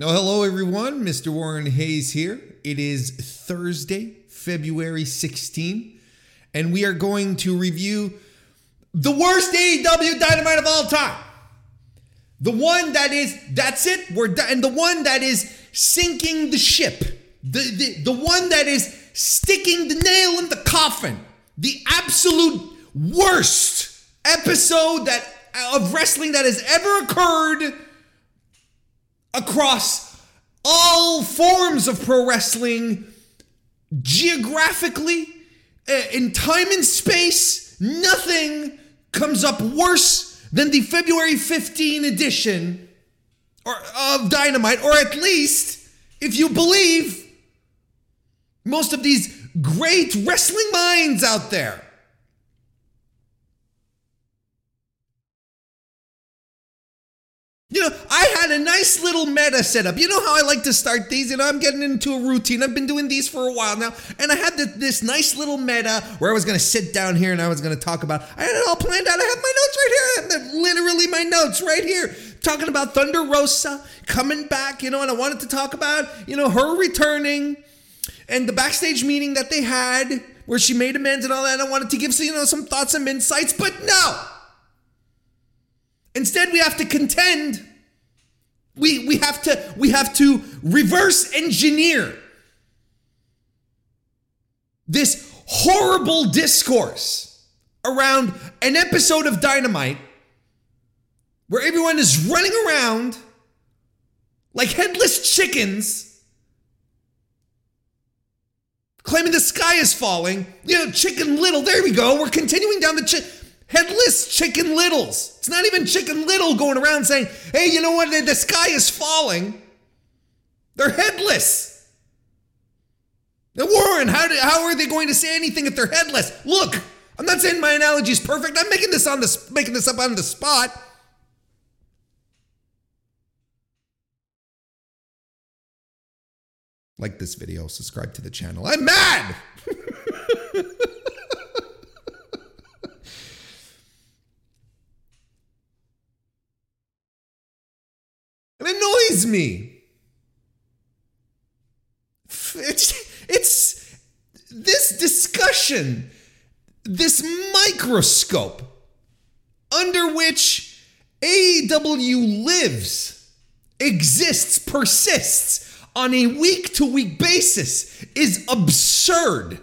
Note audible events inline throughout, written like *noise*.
Now, hello everyone. Mr. Warren Hayes here. It is Thursday, February 16, and we are going to review the worst AEW dynamite of all time. The one that is, that's it, we're done. And the one that is sinking the ship. The, the, the one that is sticking the nail in the coffin. The absolute worst episode that of wrestling that has ever occurred across all forms of pro wrestling, geographically, uh, in time and space, nothing comes up worse than the February 15 edition or, of Dynamite, or at least, if you believe most of these great wrestling minds out there. You know, I had a nice little meta set up. You know how I like to start these? You know, I'm getting into a routine. I've been doing these for a while now. And I had this, this nice little meta where I was going to sit down here and I was going to talk about, I had it all planned out. I have my notes right here. I have literally my notes right here. Talking about Thunder Rosa coming back, you know, and I wanted to talk about, you know, her returning and the backstage meeting that they had where she made amends and all that. I wanted to give, you know, some thoughts and insights, but no. Instead, we have to contend. We, we have to we have to reverse engineer this horrible discourse around an episode of Dynamite where everyone is running around like headless chickens claiming the sky is falling. You know, chicken little. There we go. We're continuing down the Headless Chicken Littles. It's not even Chicken Little going around saying, hey, you know what? The sky is falling. They're headless. Now, Warren, how, do, how are they going to say anything if they're headless? Look, I'm not saying my analogy is perfect. I'm making this on the making this up on the spot. Like this video, subscribe to the channel. I'm mad. *laughs* annoys me. It's, it's this discussion, this microscope under which AEW lives, exists, persists on a week to week basis is absurd.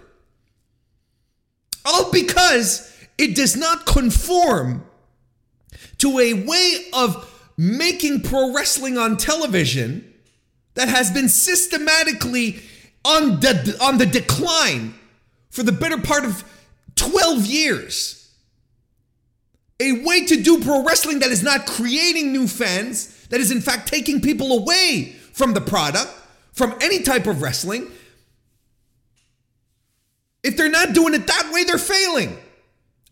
All because it does not conform to a way of making pro wrestling on television that has been systematically on the on the decline for the better part of 12 years. A way to do pro wrestling that is not creating new fans, that is in fact taking people away from the product, from any type of wrestling. If they're not doing it that way, they're failing.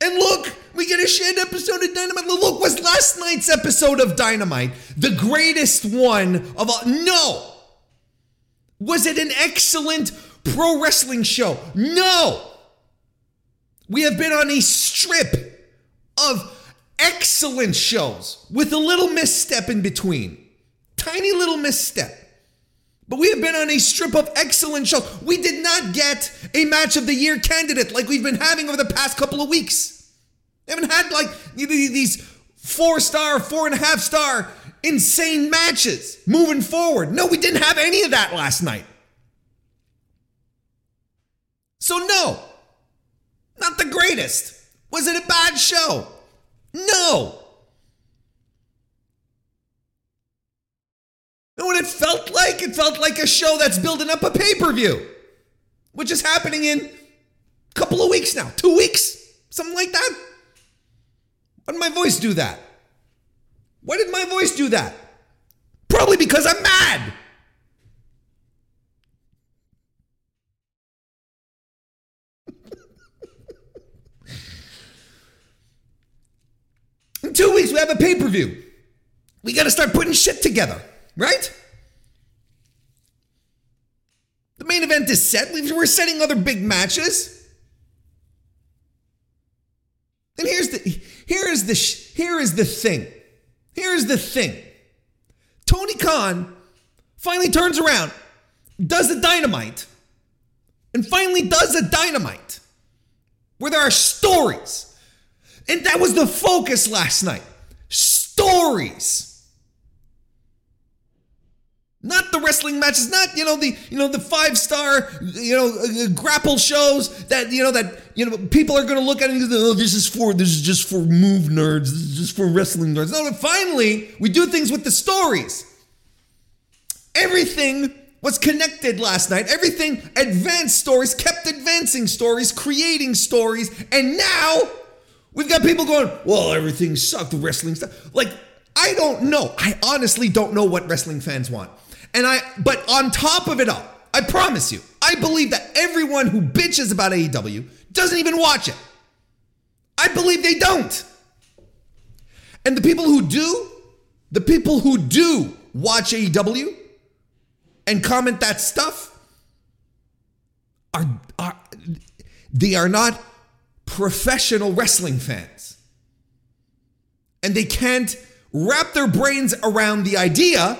And look, we get a shit episode of Dynamite. Look, was last night's episode of Dynamite the greatest one of all? No. Was it an excellent pro wrestling show? No. We have been on a strip of excellent shows with a little misstep in between. Tiny little misstep. But we have been on a strip of excellent shows. We did not get a match of the year candidate like we've been having over the past couple of weeks. We haven't had like these four star, four and a half star insane matches moving forward. No, we didn't have any of that last night. So, no, not the greatest. Was it a bad show? No. And what it felt like, it felt like a show that's building up a pay per view, which is happening in a couple of weeks now, two weeks, something like that. Why did my voice do that? Why did my voice do that? Probably because I'm mad. *laughs* in two weeks, we have a pay per view. We got to start putting shit together. Right? The main event is set. We're setting other big matches. And here's the here is the here is the thing. Here is the thing. Tony Khan finally turns around, does a dynamite, and finally does a dynamite where there are stories. And that was the focus last night. Stories. Not the wrestling matches, not you know the you know the five star you know uh, grapple shows that you know that you know people are going to look at it and go, oh this is for this is just for move nerds, this is just for wrestling nerds. No, finally we do things with the stories. Everything was connected last night. Everything advanced stories, kept advancing stories, creating stories, and now we've got people going, well, everything sucked, the wrestling stuff. Like, I don't know. I honestly don't know what wrestling fans want. And I, but on top of it all, I promise you, I believe that everyone who bitches about AEW doesn't even watch it. I believe they don't. And the people who do, the people who do watch AEW and comment that stuff are, are they are not professional wrestling fans. And they can't wrap their brains around the idea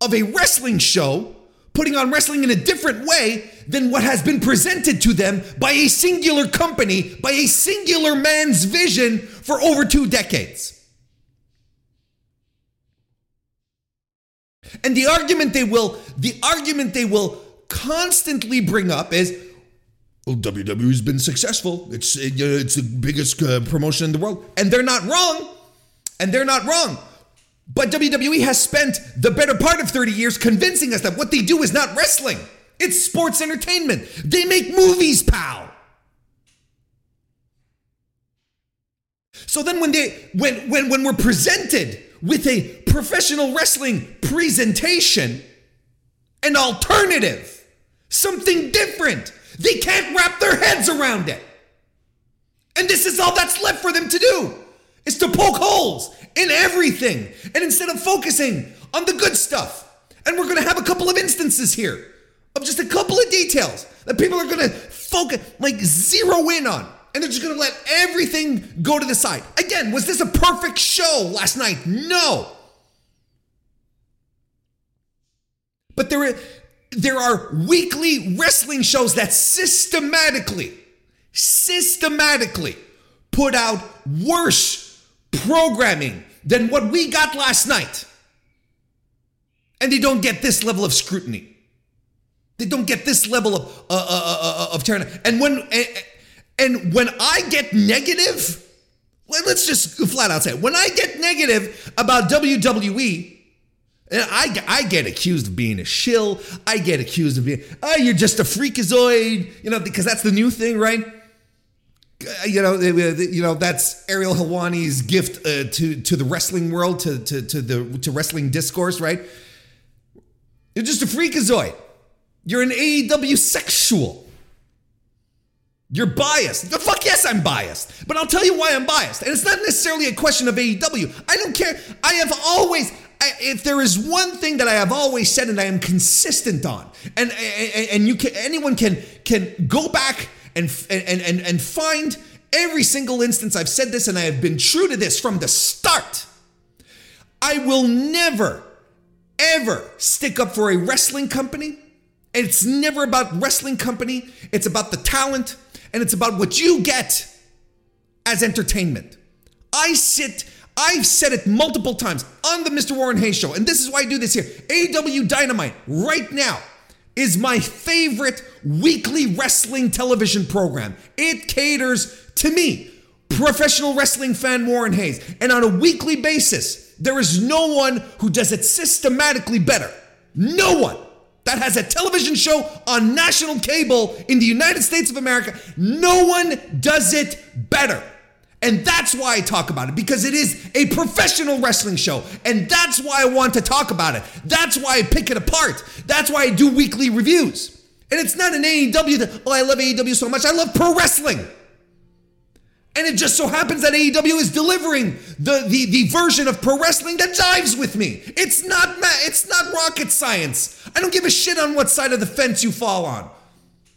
of a wrestling show putting on wrestling in a different way than what has been presented to them by a singular company, by a singular man's vision for over two decades. And the argument they will, the argument they will constantly bring up is, well, WWE's been successful. It's it's the biggest uh, promotion in the world, and they're not wrong. And they're not wrong. But WWE has spent the better part of 30 years convincing us that what they do is not wrestling, it's sports entertainment. They make movies, pal. So then when they when when when we're presented with a professional wrestling presentation, an alternative, something different, they can't wrap their heads around it. And this is all that's left for them to do is to poke holes in everything. And instead of focusing on the good stuff, and we're going to have a couple of instances here of just a couple of details that people are going to focus, like zero in on. And they're just going to let everything go to the side. Again, was this a perfect show last night? No. But there, there are weekly wrestling shows that systematically, systematically put out worse programming than what we got last night. And they don't get this level of scrutiny. They don't get this level of uh, uh, uh, uh of tyranny. And when and, and when I get negative, let's just flat out say. When I get negative about WWE, I, I get accused of being a shill. I get accused of being, oh, you're just a freakazoid, you know, because that's the new thing, right? Uh, you know, you know that's Ariel Helwani's gift uh, to to the wrestling world, to to to the to wrestling discourse, right? You're just a freakazoid. You're an AEW sexual. You're biased. The fuck yes, I'm biased. But I'll tell you why I'm biased. And it's not necessarily a question of AEW. I don't care. I have always, I, if there is one thing that I have always said and I am consistent on, and and, and you can, anyone can can go back and, and, and, and find every single instance I've said this and I have been true to this from the start. I will never, ever stick up for a wrestling company. It's never about wrestling company. It's about the talent and it's about what you get as entertainment. I sit, I've said it multiple times on the Mr. Warren Hayes show, and this is why I do this here. AW Dynamite right now is my favorite weekly wrestling television program. It caters to me, professional wrestling fan Warren Hayes. And on a weekly basis, there is no one who does it systematically better. No one that has a television show on national cable in the United States of America. No one does it better. And that's why I talk about it because it is a professional wrestling show. And that's why I want to talk about it. That's why I pick it apart. That's why I do weekly reviews. And it's not an AEW that, oh, I love AEW so much. I love pro wrestling. And it just so happens that AEW is delivering the, the, the version of pro wrestling that jives with me. It's not it's not rocket science. I don't give a shit on what side of the fence you fall on.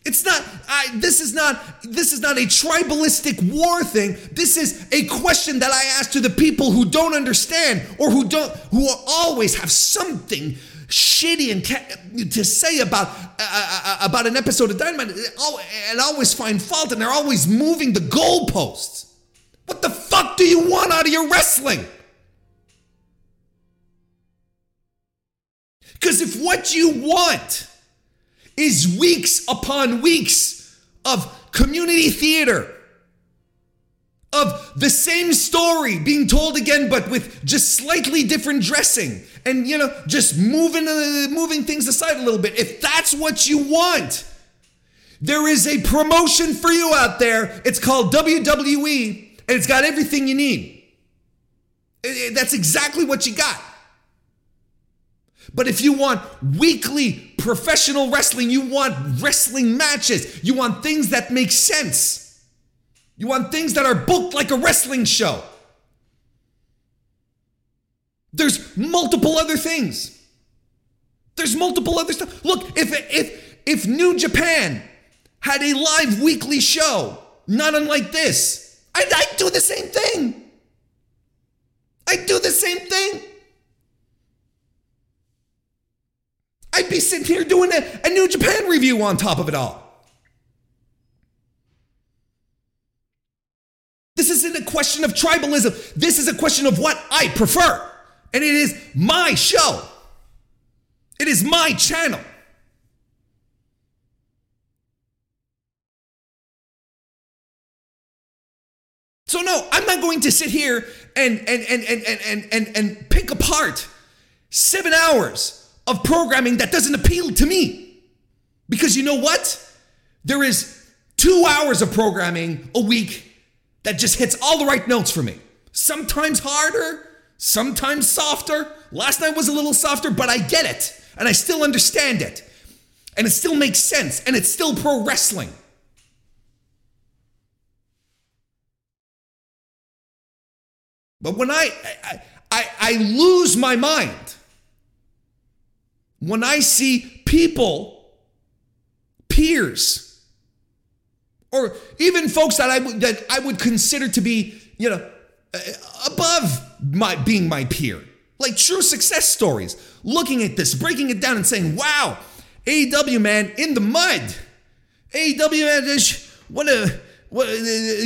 It's not I this is not this is not a tribalistic war thing. This is a question that I ask to the people who don't understand or who don't who always have something shitty and te- to say about uh, uh, uh about an episode of Dynamite and always find fault and they're always moving the goalposts. What the fuck do you want out of your wrestling? Because if what you want is weeks upon weeks of community theater, of the same story being told again, but with just slightly different dressing, and you know, just moving uh, moving things aside a little bit. If that's what you want, there is a promotion for you out there. It's called WWE, and it's got everything you need. That's exactly what you got. But if you want weekly professional wrestling, you want wrestling matches, you want things that make sense, you want things that are booked like a wrestling show. There's multiple other things. There's multiple other stuff. Look, if if if New Japan had a live weekly show, not unlike this, I'd, I'd do the same thing. I'd do the same thing. I'd be sitting here doing a, a New Japan review on top of it all. This isn't a question of tribalism. This is a question of what I prefer. And it is my show. It is my channel. So no, I'm not going to sit here and and and and and and and, pick apart seven hours of programming that doesn't appeal to me. Because you know what? There is two hours of programming a week that just hits all the right notes for me. Sometimes harder, sometimes softer. Last night was a little softer, but I get it and I still understand it. And it still makes sense and it's still pro wrestling. But when I I, I, I lose my mind when I see people, peers, or even folks that I would that I would consider to be, you know, above my being my peer, like true success stories, looking at this, breaking it down, and saying, "Wow, AEW man in the mud, AEW man, what a what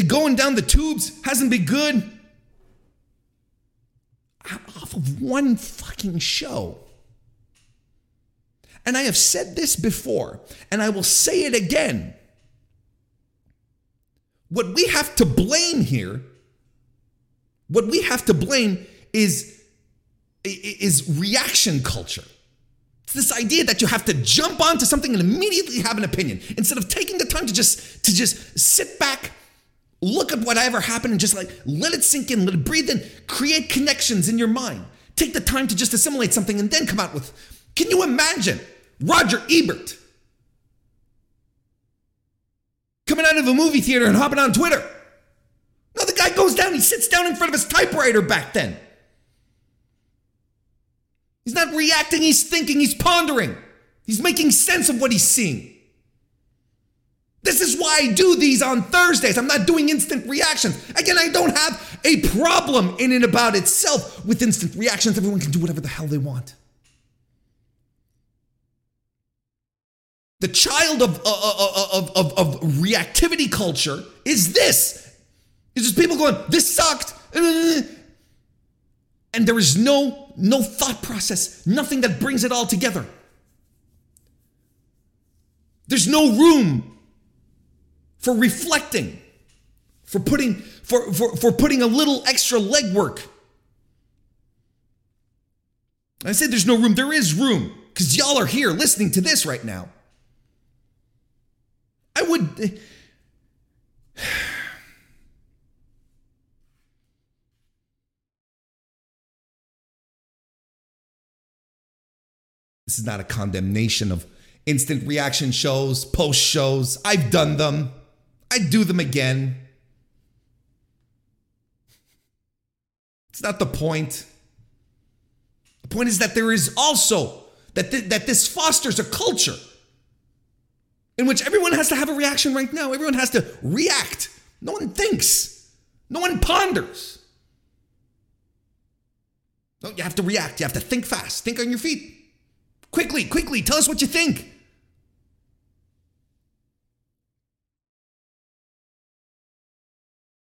going down the tubes hasn't been good." Off of one fucking show. And I have said this before, and I will say it again. What we have to blame here, what we have to blame is, is reaction culture. It's this idea that you have to jump onto something and immediately have an opinion instead of taking the time to just to just sit back, look at whatever happened and just like let it sink in, let it breathe in, create connections in your mind. Take the time to just assimilate something and then come out with. Can you imagine Roger Ebert coming out of a movie theater and hopping on Twitter. No, the guy goes down, he sits down in front of his typewriter back then. He's not reacting, he's thinking, he's pondering. He's making sense of what he's seeing. This is why I do these on Thursdays. I'm not doing instant reactions. Again, I don't have a problem in and about itself with instant reactions. Everyone can do whatever the hell they want. The child of, uh, uh, uh, of, of, of reactivity culture is this. It's just people going, this sucked. And there is no, no thought process, nothing that brings it all together. There's no room for reflecting, for putting, for, for, for putting a little extra legwork. I said there's no room. There is room because y'all are here listening to this right now. I would. *sighs* this is not a condemnation of instant reaction shows, post shows. I've done them. I do them again. It's not the point. The point is that there is also that th- that this fosters a culture in which everyone has to have a reaction right now. Everyone has to react. No one thinks, no one ponders. No, you have to react. You have to think fast. Think on your feet. Quickly, quickly, tell us what you think.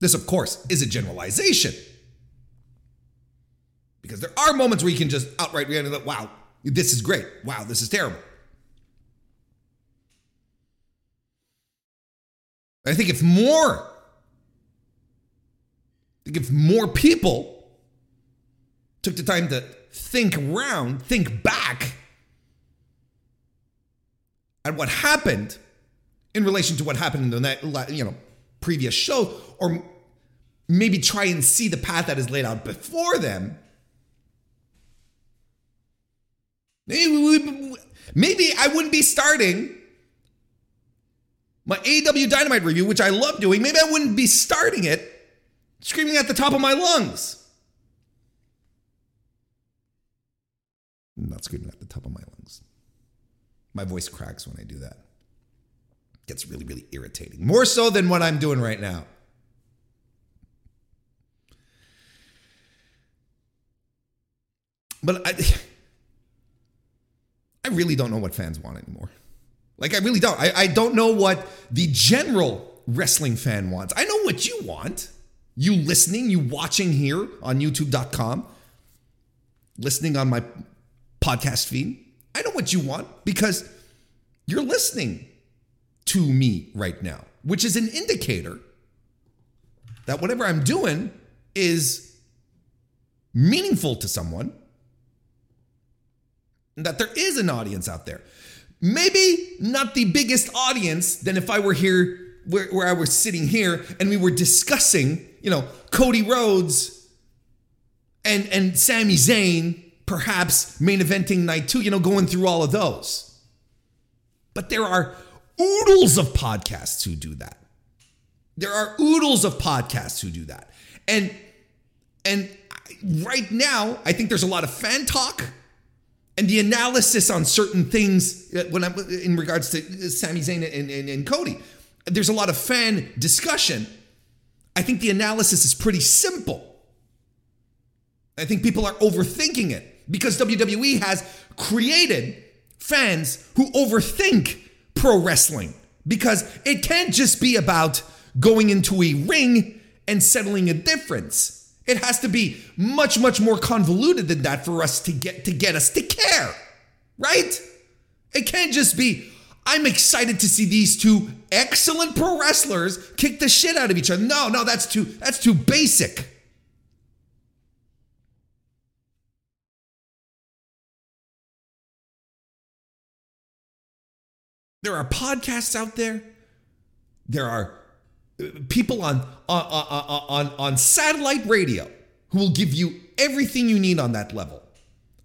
This, of course, is a generalization. Because there are moments where you can just outright react like, wow, this is great. Wow, this is terrible. I think if more, I think if more people took the time to think around, think back at what happened in relation to what happened in the you know previous show, or maybe try and see the path that is laid out before them. Maybe I wouldn't be starting my AW Dynamite review, which I love doing. Maybe I wouldn't be starting it screaming at the top of my lungs. I'm not screaming at the top of my lungs. My voice cracks when I do that. It gets really, really irritating. More so than what I'm doing right now. But I *laughs* I really don't know what fans want anymore. Like, I really don't. I, I don't know what the general wrestling fan wants. I know what you want. You listening, you watching here on youtube.com, listening on my podcast feed. I know what you want because you're listening to me right now, which is an indicator that whatever I'm doing is meaningful to someone and that there is an audience out there. Maybe not the biggest audience than if I were here where, where I was sitting here and we were discussing, you know, Cody Rhodes and and Sami Zayn perhaps main eventing night two, you know, going through all of those. But there are oodles of podcasts who do that. There are oodles of podcasts who do that. And and right now, I think there's a lot of fan talk and the analysis on certain things uh, when I'm in regards to uh, Sami Zayn and, and, and Cody. There's a lot of fan discussion. I think the analysis is pretty simple. I think people are overthinking it because WWE has created fans who overthink pro wrestling because it can't just be about going into a ring and settling a difference. It has to be much, much more convoluted than that for us to get to get us to care, right? It can't just be, I'm excited to see these two excellent pro wrestlers kick the shit out of each other. No, no, that's too that's too basic. There are podcasts out there. There are people on on, on on satellite radio who will give you everything you need on that level.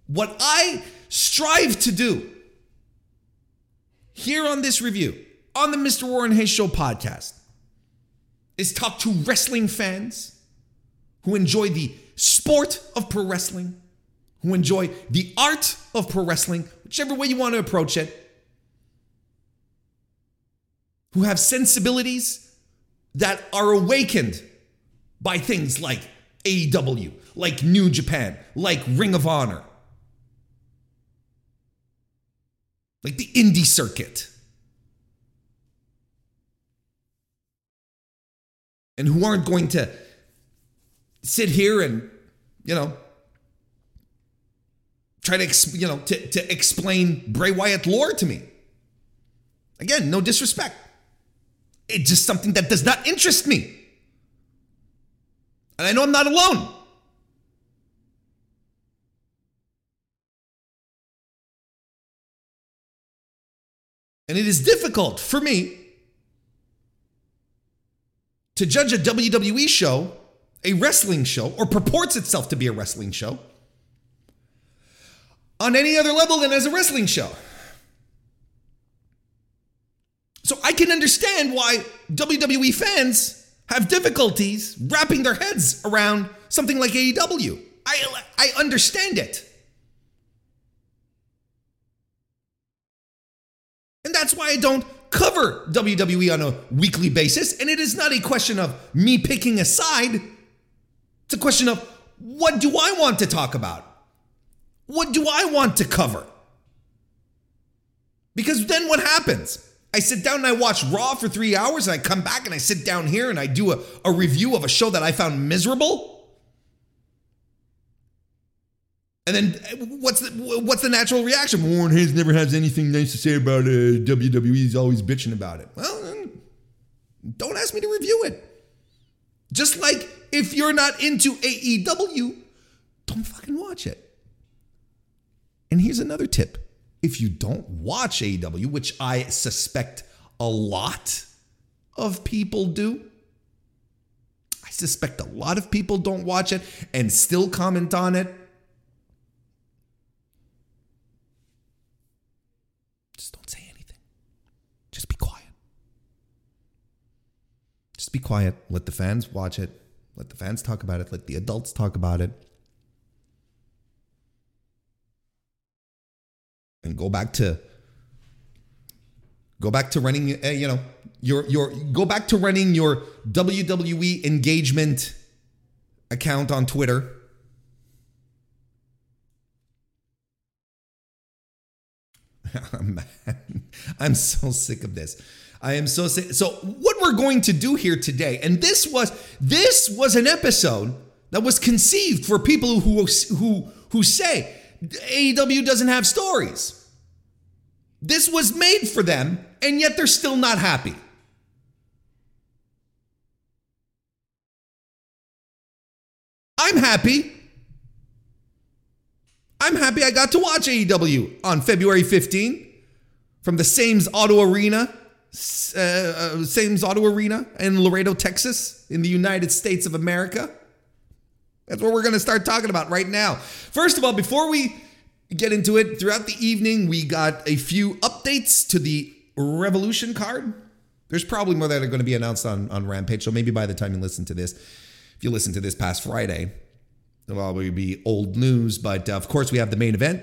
What I strive to do here on this review, on the Mr. Warren Hayes Show podcast, is talk to wrestling fans who enjoy the sport of pro wrestling, who enjoy the art of pro wrestling, whichever way you want to approach it, who have sensibilities that are awakened by things like AEW, like New Japan, like Ring of Honor, like the indie circuit. And who aren't going to sit here and, you know, try to, you know, to, to explain Bray Wyatt lore to me. Again, no disrespect. It's just something that does not interest me. And I know I'm not alone. And it is difficult for me to judge a WWE show, a wrestling show, or purports itself to be a wrestling show, on any other level than as a wrestling show. So I can understand why WWE fans have difficulties wrapping their heads around something like AEW. I, I understand it. And that's why I don't cover WWE on a weekly basis, and it is not a question of me picking a side. It's a question of what do I want to talk about? What do I want to cover? Because then what happens? I sit down and I watch Raw for three hours, and I come back and I sit down here and I do a, a review of a show that I found miserable. And then what's the what's the natural reaction? Warren Hayes never has anything nice to say about uh, WWE. He's always bitching about it. Well, don't ask me to review it. Just like if you're not into AEW, don't fucking watch it. And here's another tip. If you don't watch AEW, which I suspect a lot of people do, I suspect a lot of people don't watch it and still comment on it. Just don't say anything. Just be quiet. Just be quiet. Let the fans watch it. Let the fans talk about it. Let the adults talk about it. And go back to go back to running uh, you know your your go back to running your WWE engagement account on Twitter. *laughs* I'm so sick of this. I am so sick. So what we're going to do here today, and this was this was an episode that was conceived for people who who who say AEW doesn't have stories. This was made for them, and yet they're still not happy. I'm happy. I'm happy I got to watch AEW on February 15 from the Sames Auto Arena, uh, uh, Sames Auto Arena in Laredo, Texas, in the United States of America. That's what we're going to start talking about right now. First of all, before we get into it, throughout the evening, we got a few updates to the Revolution card. There's probably more that are going to be announced on, on Rampage. So maybe by the time you listen to this, if you listen to this past Friday, it'll probably be old news. But uh, of course, we have the main event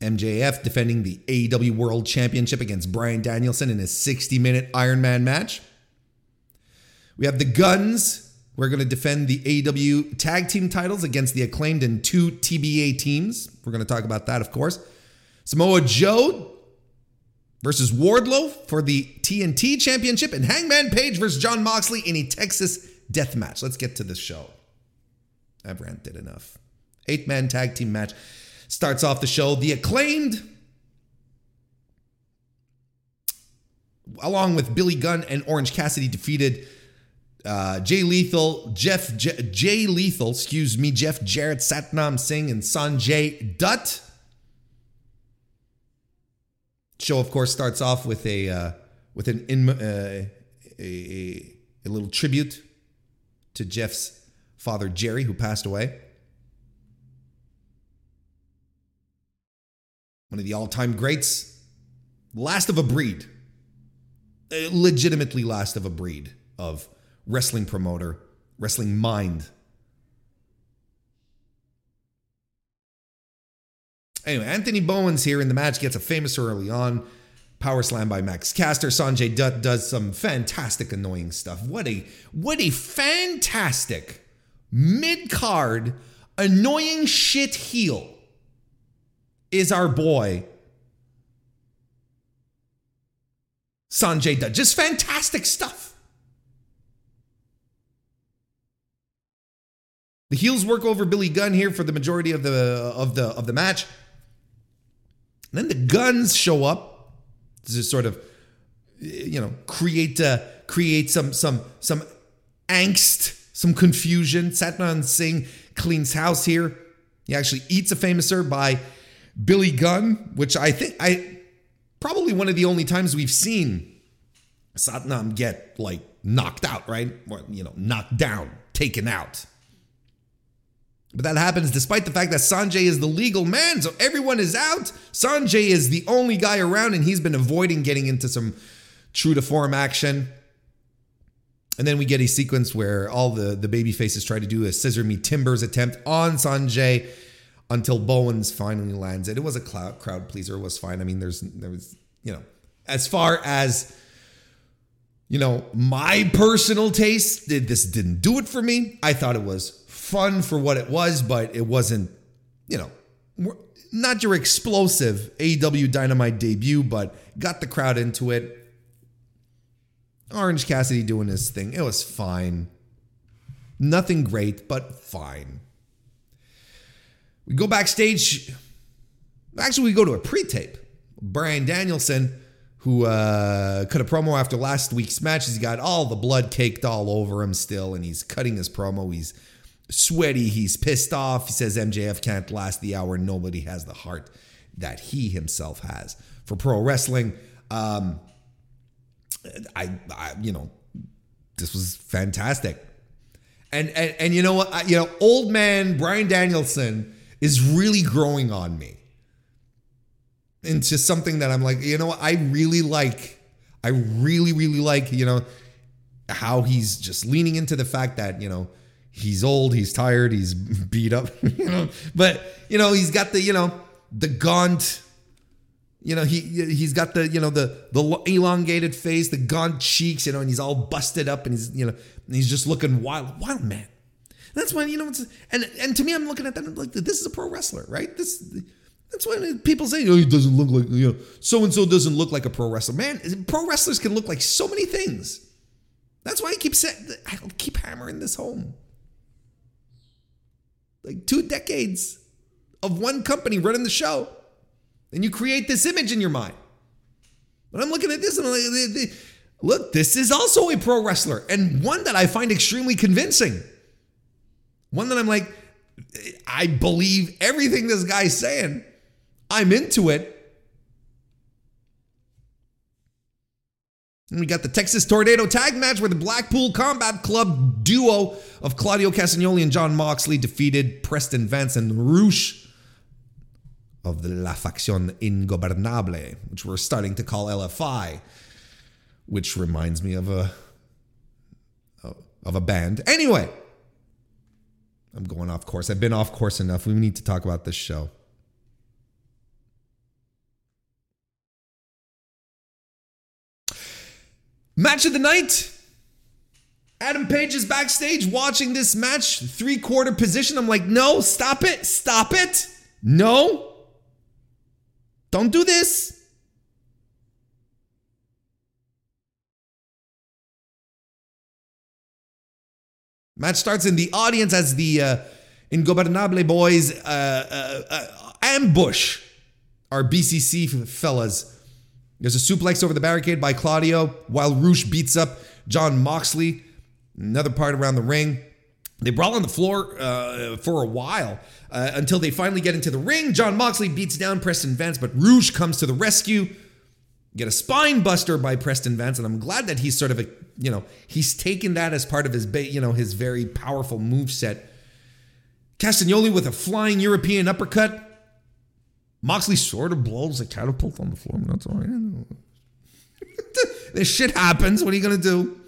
MJF defending the AEW World Championship against Bryan Danielson in a 60 minute Iron Man match. We have the Guns. We're going to defend the AEW tag team titles against the acclaimed and two TBA teams. We're going to talk about that, of course. Samoa Joe versus Wardlow for the TNT Championship, and Hangman Page versus Jon Moxley in a Texas death match. Let's get to this show. I've ranted enough. Eight man tag team match starts off the show. The acclaimed, along with Billy Gunn and Orange Cassidy, defeated uh, Jay Lethal, Jeff J- Jay Lethal, excuse me, Jeff Jarrett, Satnam Singh, and Sonjay Dutt. Show, of course, starts off with a uh, with an in, uh, a, a, a little tribute to Jeff's father Jerry, who passed away. One of the all-time greats, last of a breed, legitimately last of a breed of wrestling promoter, wrestling mind. Anyway, Anthony Bowens here in the match gets a famous early on. Power slam by Max Caster. Sonjay Dutt does some fantastic annoying stuff. What a what a fantastic mid-card annoying shit heel is our boy Sonjay Dutt. Just fantastic stuff. The heels work over Billy Gunn here for the majority of the of the of the match. And then the Gunns show up to sort of you know create uh, create some some some angst, some confusion. Satnam Singh cleans house here. He actually eats a Fameasser by Billy Gunn, which I think I probably one of the only times we've seen Satnam get like knocked out, right? Or you know, knocked down, taken out. But that happens despite the fact that Sonjay is the legal man, so everyone is out. Sonjay is the only guy around, and he's been avoiding getting into some true to form action. And then we get a sequence where all the, the baby faces try to do a scissor me timbers attempt on Sonjay until Bowens finally lands it. It was a crowd pleaser. It was fine. I mean, there's there was, you know, as far as you know, my personal taste, this didn't do it for me. I thought it was fun for what it was, but it wasn't, you know, not your explosive AEW Dynamite debut, but got the crowd into it. Orange Cassidy doing his thing. It was fine. Nothing great, but fine. We go backstage. Actually, we go to a pre tape. Bryan Danielson who uh, cut a promo after last week's match. He's got all the blood caked all over him still, and he's cutting his promo. He's sweaty. He's pissed off. He says MJF can't last the hour. Nobody has the heart that he himself has for pro wrestling. Um, I, I, you know, this was fantastic. And, and and you know what? I, you know, old man Bryan Danielson is really growing on me into something that I'm like, you know what, I really like. I really, really like, you know, how he's just leaning into the fact that, you know, he's old, he's tired, he's *laughs* beat up, *laughs* you know, but you know, he's got the, you know, the gaunt, you know, he he's got the, you know, the the elongated face, the gaunt cheeks, you know, and he's all busted up and he's, you know, he's just looking wild, wild man. That's when, you know, and and to me, I'm looking at that like this is a pro wrestler, right? This that's when people say, "Oh, he doesn't look like you know, so and so doesn't look like a pro wrestler." Man, pro wrestlers can look like so many things. That's why I keep saying, I keep hammering this home. Like two decades of one company running the show, and you create this image in your mind. But I'm looking at this and I'm like, look, this is also a pro wrestler, and one that I find extremely convincing. One that I'm like, I believe everything this guy's saying. I'm into it. And we got the Texas Tornado tag match where the Blackpool Combat Club duo of Claudio Castagnoli and Jon Moxley defeated Preston Vance and Rush of the La Facción Ingobernable, which we're starting to call LFI, which reminds me of a of a band. Anyway, I'm going off course. I've been off course enough. We need to talk about this show. Match of the night. Adam Page is backstage watching this match, three quarter position. I'm like, no, stop it, stop it. No, don't do this. Match starts in the audience as the uh, Ingobernable boys uh, uh, uh ambush our BCC fellas there's a suplex over the barricade by Claudio while Rush beats up Jon Moxley. Another part around the ring. They brawl on the floor uh, for a while uh, until they finally get into the ring. Jon Moxley beats down Preston Vance, but Rush comes to the rescue. Get a spine buster by Preston Vance, and I'm glad that he's sort of a you know he's taken that as part of his ba- you know his very powerful move set. Castagnoli with a flying European uppercut. Moxley sort of blows a catapult on the floor. That's all *laughs* this shit happens. What are you to do?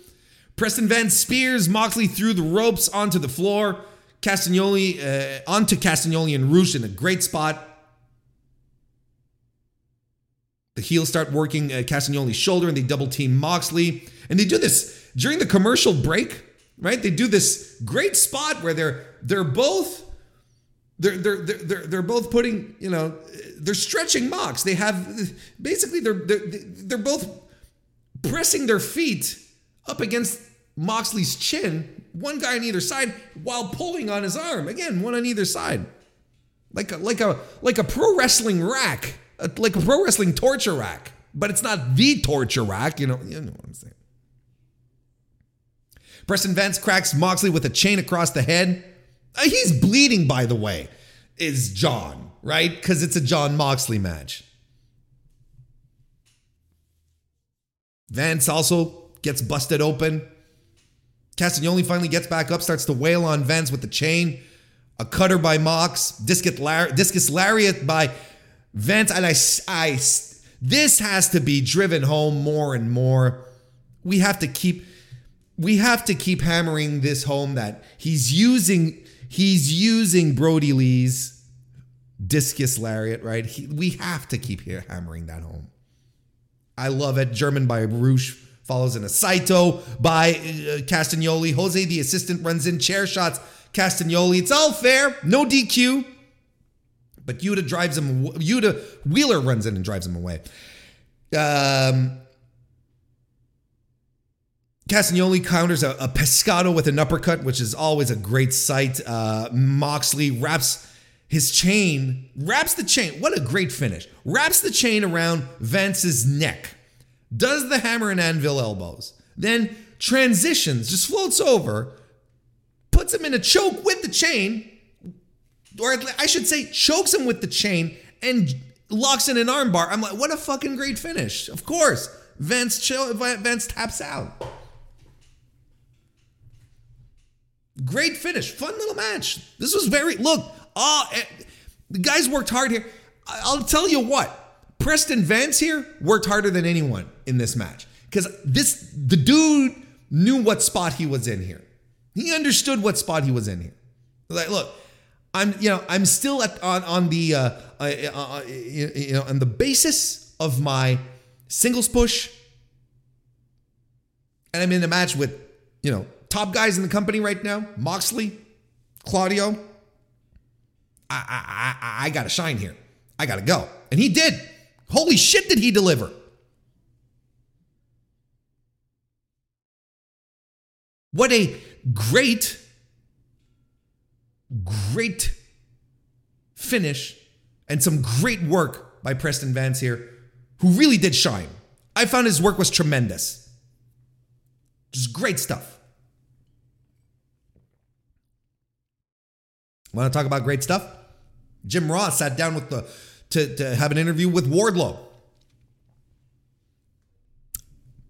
Preston Van spears Moxley through the ropes onto the floor. Castagnoli, uh, onto Castagnoli and Rush in a great spot. The heels start working uh, Castagnoli's shoulder and they double team Moxley. And they do this during the commercial break, right? They do this great spot where they're they're both they're, they're, they're, they're both putting, you know, they're stretching Mox. They have basically they're, they're, they're both pressing their feet up against Moxley's chin, one guy on either side, while pulling on his arm. Again, one on either side. Like a, like a, like a pro wrestling rack, like a pro wrestling torture rack. But it's not the torture rack, you know, you know what I'm saying. Preston Vance cracks Moxley with a chain across the head. Uh, he's bleeding, by the way, is Jon, right? Because it's a Jon Moxley match. Vance also gets busted open. Castagnoli finally gets back up, starts to wail on Vance with the chain. A cutter by Mox, discus, lar- discus lariat by Vance. And I, I, this has to be driven home more and more. We have to keep, we have to keep hammering this home that he's using he's using Brodie Lee's discus lariat, right? He, we have to keep hammering that home. I love it. German by Rush follows in a Saito by uh, Castagnoli. Jose, the assistant, runs in chair shots. Castagnoli. It's all fair. No DQ. But Yuta drives him. Yuta Wheeler runs in and drives him away. Um, Castagnoli counters a, a, pescado with an uppercut, which is always a great sight. Uh, Moxley wraps his chain, wraps the chain. What a great finish. Wraps the chain around Vance's neck, does the hammer and anvil elbows, then transitions, just floats over, puts him in a choke with the chain, or I should say, chokes him with the chain and locks in an armbar. I'm like, what a fucking great finish. Of course. Vance, chill, Vance taps out. Great finish. Fun little match. This was very, look, uh, the guys worked hard here. I'll tell you what, Preston Vance here worked harder than anyone in this match because this the dude knew what spot he was in here. He understood what spot he was in here. Like, look, I'm you know I'm still at on on the uh, uh, uh, uh you know on the basis of my singles push, and I'm in a match with you know top guys in the company right now: Moxley, Claudio. I I I, I got to shine here. I got to go, and he did. Holy shit, did he deliver? What a great great finish and some great work by Preston Vance here, who really did shine. I found his work was tremendous. Just great stuff. Want to talk about great stuff? Jim Ross sat down with the to, to have an interview with Wardlow.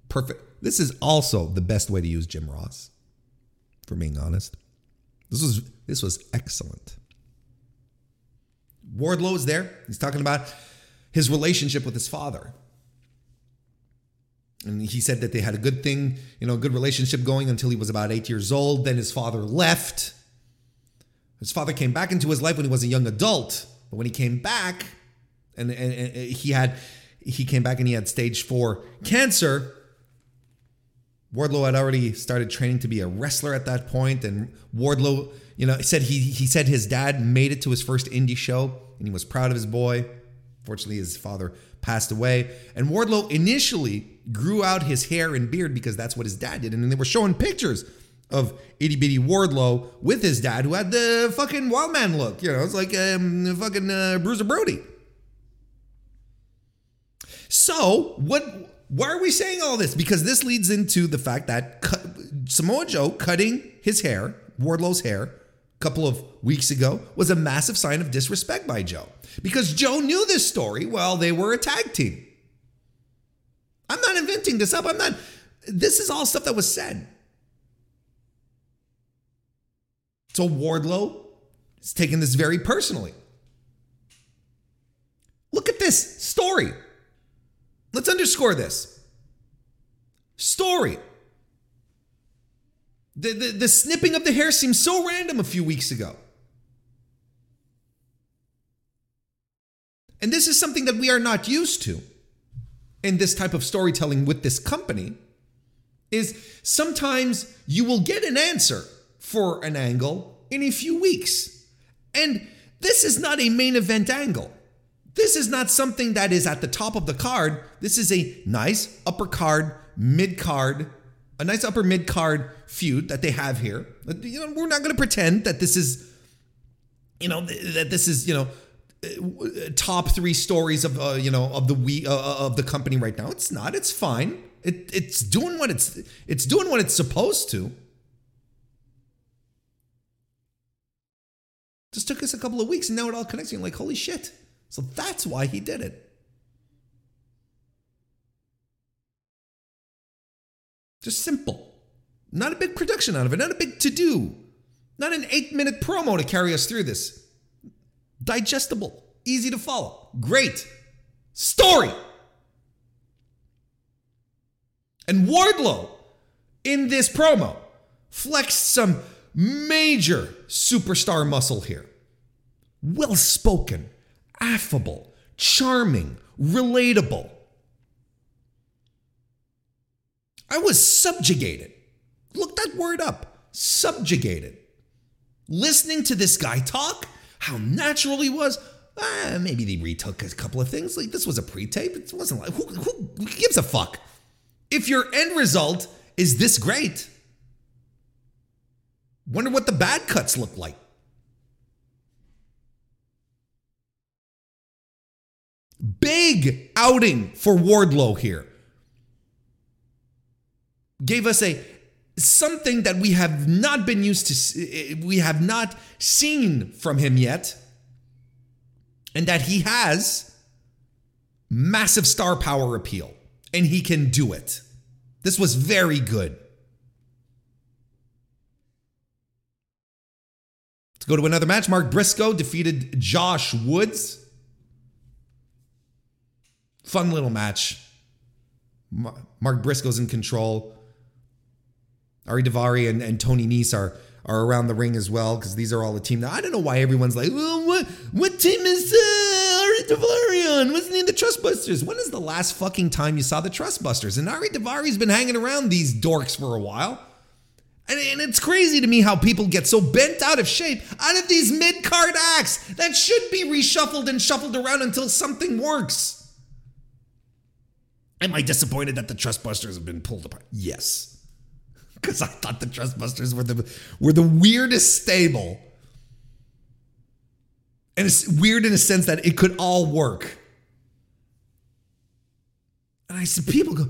Perfect. This is also the best way to use Jim Ross, for being honest. This was this was excellent. Wardlow is there. He's talking about his relationship with his father. And he said that they had a good thing, you know, a good relationship going until he was about eight years old. Then his father left. His father came back into his life when he was a young adult. But when he came back, and, and, and he had he came back and he had stage four cancer, Wardlow had already started training to be a wrestler at that point, and Wardlow, you know, said he he said his dad made it to his first indie show, and he was proud of his boy. Fortunately, his father passed away, and Wardlow initially grew out his hair and beard because that's what his dad did, and they were showing pictures of itty bitty Wardlow with his dad, who had the fucking wild man look. You know, it's like um, fucking uh, Bruiser Brody. So what? Why are we saying all this? Because this leads into the fact that Samoa Joe cutting his hair, Wardlow's hair, a couple of weeks ago was a massive sign of disrespect by Joe. Because Joe knew this story while they were a tag team. I'm not inventing this up. I'm not. This is all stuff that was said. So Wardlow is taking this very personally. Look at this story. Let's underscore this. Story. The, the, the snipping of the hair seemed so random a few weeks ago. And this is something that we are not used to in this type of storytelling with this company is sometimes you will get an answer for an angle in a few weeks. And this is not a main event angle. This is not something that is at the top of the card. This is a nice upper card, mid card, a nice upper mid card feud that they have here. You know, we're not going to pretend that this is, you know, that this is, you know, top three stories of uh, you know of the we uh, uh, of the company right now. It's not. It's fine. It it's doing what it's it's doing what it's supposed to. Just took us a couple of weeks and now it all connects. You're like, holy shit. So that's why he did it. Just simple. Not a big production out of it, not a big to do, not an eight minute promo to carry us through this. Digestible, easy to follow, great story. And Wardlow in this promo flexed some major superstar muscle here. Well spoken, affable, charming, relatable. I was subjugated. Look that word up subjugated. Listening to this guy talk, how natural he was. Ah, maybe they retook a couple of things. Like this was a pre-tape. It wasn't like who, who gives a fuck? If your end result is this great, wonder what the bad cuts look like. Big outing for Wardlow here. Gave us a something that we have not been used to eh, eh, we have not seen from him yet and that he has massive star power appeal and he can do it. This was very good. Go to another match. Mark Briscoe defeated Josh Woods. Fun little match. Mark Briscoe's in control. Ari Daivari and, and Tony Nese are are around the ring as well because these are all the team. Now I don't know why everyone's like, well, what what team is uh, Ari Daivari on? What's the name of the Trustbusters? When is the last fucking time you saw the Trustbusters? And Ari Daivari's been hanging around these dorks for a while. And, and it's crazy to me how people get so bent out of shape out of these mid card acts that should be reshuffled and shuffled around until something works. Am I disappointed that the Trustbusters have been pulled apart? Yes *laughs* because I thought the Trustbusters were the were the weirdest stable. And it's weird in a sense that it could all work. And I said, people go,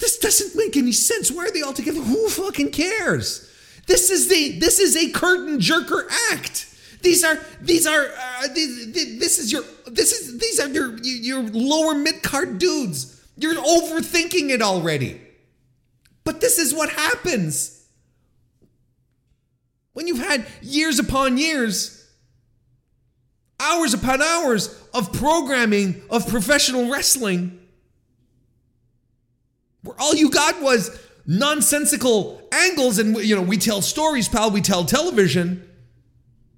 this doesn't make any sense. Why are they all together? Who fucking cares? This is the this is a curtain jerker act. These are these are uh, this is your this is these are your your lower mid card dudes. You're overthinking it already. But this is what happens. When you've had years upon years, hours upon hours of programming of professional wrestling, where all you got was nonsensical angles and you know we tell stories pal we tell television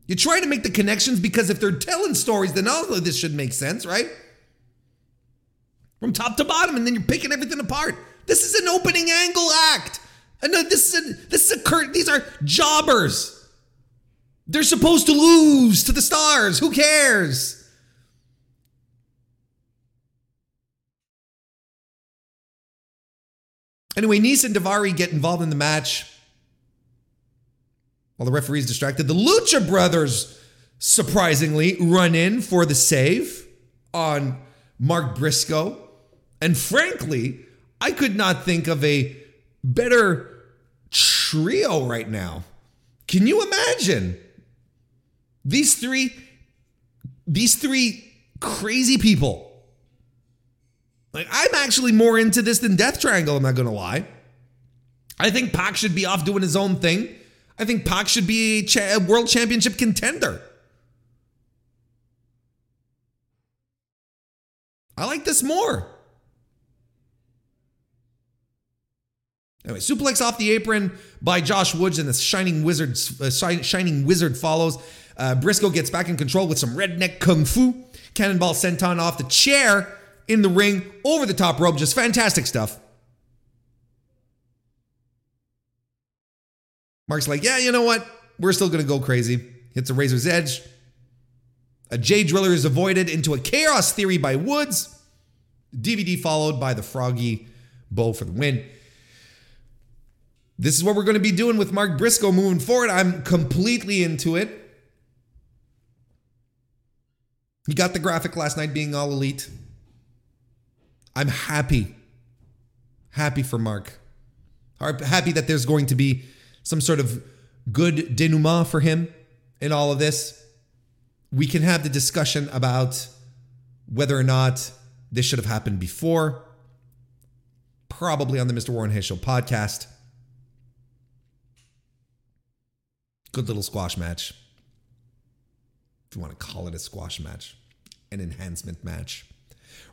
you try to make the connections because if they're telling stories then all of this should make sense right from top to bottom and then you're picking everything apart this is an opening angle act. And this is a, this is a curt. These are jobbers. They're supposed to lose to the stars. Who cares? Anyway, Nese and Daivari get involved in the match while the referee is distracted. The Lucha Brothers surprisingly run in for the save on Mark Briscoe. And frankly, I could not think of a better trio right now. Can you imagine? These three these three crazy people. Like I'm actually more into this than Death Triangle, I'm not to lie. I think Pac should be off doing his own thing. I think Pac should be a, cha- world championship contender. I like this more. Anyway, suplex off the apron by Josh Woods, and the Shining Wizard, uh, Shining Wizard follows. Uh, Briscoe gets back in control with some redneck kung fu. Cannonball senton off the chair in the ring over the top rope. Just fantastic stuff. Mark's like, yeah, you know what? We're still going to go crazy. Hits a razor's edge. A Jay Driller is avoided into a chaos theory by Woods. DVD followed by the froggy bow for the win. This is what we're going to be doing with Mark Briscoe moving forward. I'm completely into it. He got the graphic last night being all elite. I'm happy. Happy for Mark. Happy that there's going to be some sort of good denouement for him in all of this. We can have the discussion about whether or not this should have happened before. Probably on the Mr. Warren Hayes podcast. Good little squash match. If you want to call it a squash match, an enhancement match.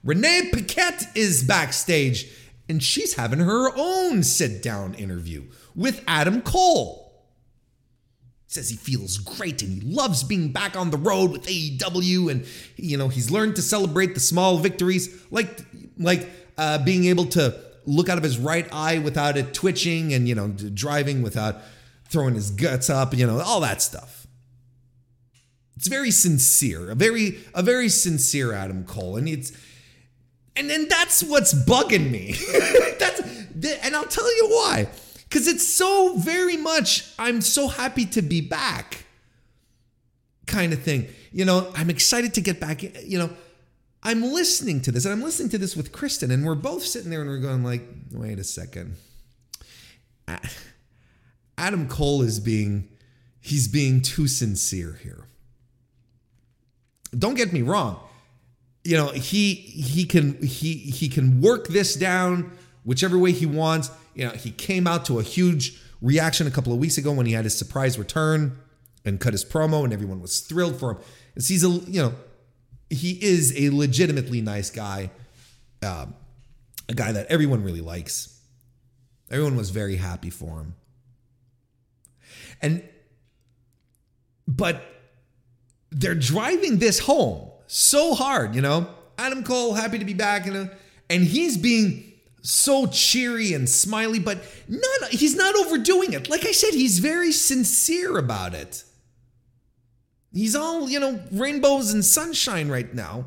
Renee Paquette is backstage and she's having her own sit down interview with Adam Cole. Says he feels great and he loves being back on the road with AEW and you know he's learned to celebrate the small victories like like uh, being able to look out of his right eye without it twitching and, you know, driving without throwing his guts up, you know, all that stuff. It's very sincere, a very, a very sincere Adam Cole. And it's, and then that's what's bugging me. *laughs* that's, and I'll tell you why. Because it's so very much, I'm so happy to be back kind of thing. You know, I'm excited to get back. You know, I'm listening to this, and I'm listening to this with Kristen, and we're both sitting there and we're going like, wait a second. Adam Cole is being he's being too sincere here. Don't get me wrong. You know, he he can he he can work this down whichever way he wants. You know, he came out to a huge reaction a couple of weeks ago when he had his surprise return and cut his promo and everyone was thrilled for him. And he's a you know, he is a legitimately nice guy, um, a guy that everyone really likes. Everyone was very happy for him. And, but they're driving this home so hard, you know. Adam Cole, happy to be back, know, and he's being so cheery and smiley, but not he's not overdoing it. Like I said, he's very sincere about it. He's all, you know, rainbows and sunshine right now.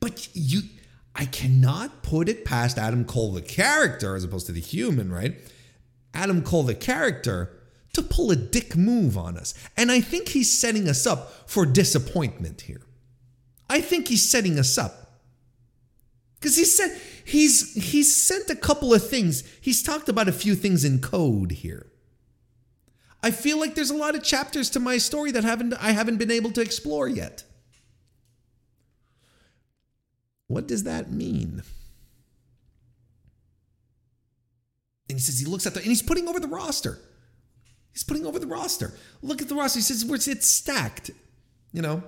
But you I cannot put it past Adam Cole the character as opposed to the human, right? Adam Cole the character to pull a dick move on us. And I think he's setting us up for disappointment here. I think he's setting us up. Cuz he said he's he's sent a couple of things. He's talked about a few things in code here. I feel like there's a lot of chapters to my story that haven't I haven't been able to explore yet. What does that mean? And he says he looks at the and he's putting over the roster. He's putting over the roster. Look at the roster. He says it's stacked, you know.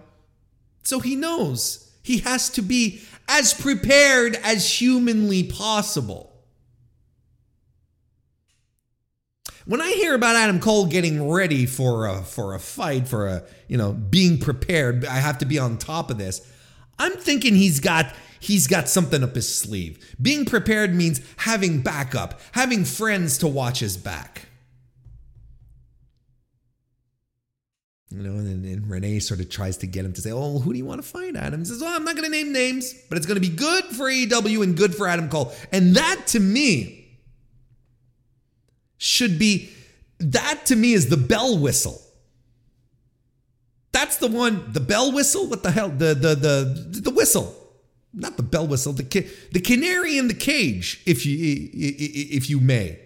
So he knows he has to be as prepared as humanly possible. when I hear about Adam Cole getting ready for a for a fight, for a you know being prepared, I have to be on top of this. I'm thinking he's got he's got something up his sleeve. Being prepared means having backup, having friends to watch his back. You know, and, and Renee sort of tries to get him to say, "Oh, who do you want to fight?" Adam he says, "Well, I'm not going to name names, but it's going to be good for AEW and good for Adam Cole." And that, to me, should be that to me is the bell whistle. That's the one, the bell whistle. What the hell? The the the the whistle, not the bell whistle. The the canary in the cage, if you if you may.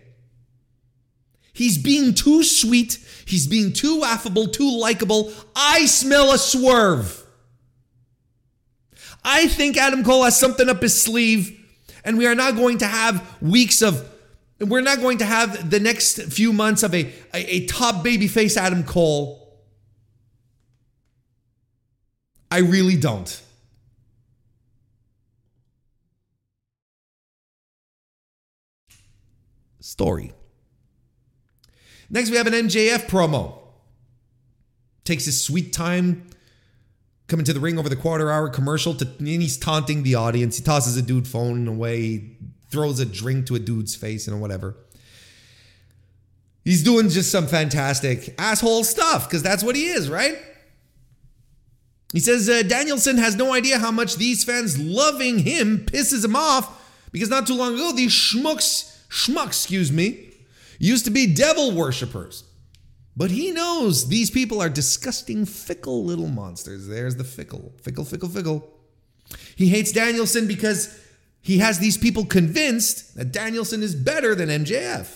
He's being too sweet. He's being too affable, too likable. I smell a swerve. I think Adam Cole has something up his sleeve, and we are not going to have weeks of we're not going to have the next few months of a, a, a top babyface Adam Cole. I really don't. Story. Next, we have an MJF promo. Takes his sweet time coming to the ring over the quarter hour commercial to, and he's taunting the audience. He tosses a dude phone away, throws a drink to a dude's face, and whatever. He's doing just some fantastic asshole stuff because that's what he is, right? He says uh, Danielson has no idea how much these fans loving him pisses him off because not too long ago these schmucks, schmucks, excuse me, used to be devil worshippers. But he knows these people are disgusting, fickle little monsters. There's the fickle, fickle, fickle, fickle. He hates Danielson because he has these people convinced that Danielson is better than MJF.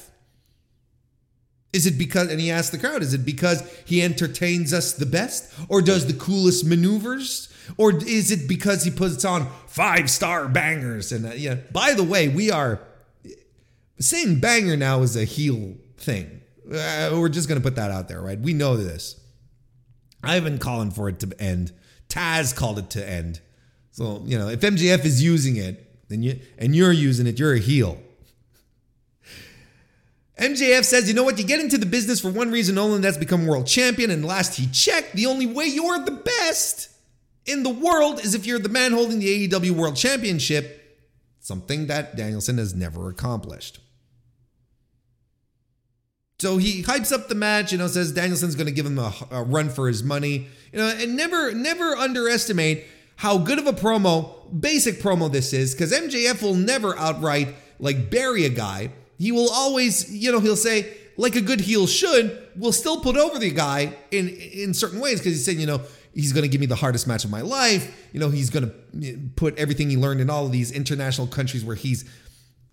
Is it because, and he asked the crowd, is it because he entertains us the best or does the coolest maneuvers? Or is it because he puts on five star bangers? And uh, yeah, by the way, we are saying banger now is a heel thing. Uh, we're just going to put that out there, right? We know this. I've been calling for it to end. Taz called it to end. So, you know, if MJF is using it, then you and you're using it, you're a heel. MJF says, you know what? You get into the business for one reason only, and that's become world champion. And last he checked, the only way you're the best in the world is if you're the man holding the AEW World Championship. something that Danielson has never accomplished. So he hypes up the match, you know, says Danielson's going to give him a, a, run for his money, you know, and never, never underestimate how good of a promo, basic promo this is, because MJF will never outright like bury a guy. He will always, you know, he'll say, like a good heel should, will still put over the guy in in certain ways because he's saying, you know, he's going to give me the hardest match of my life. You know, he's going to eh, put everything he learned in all of these international countries where he's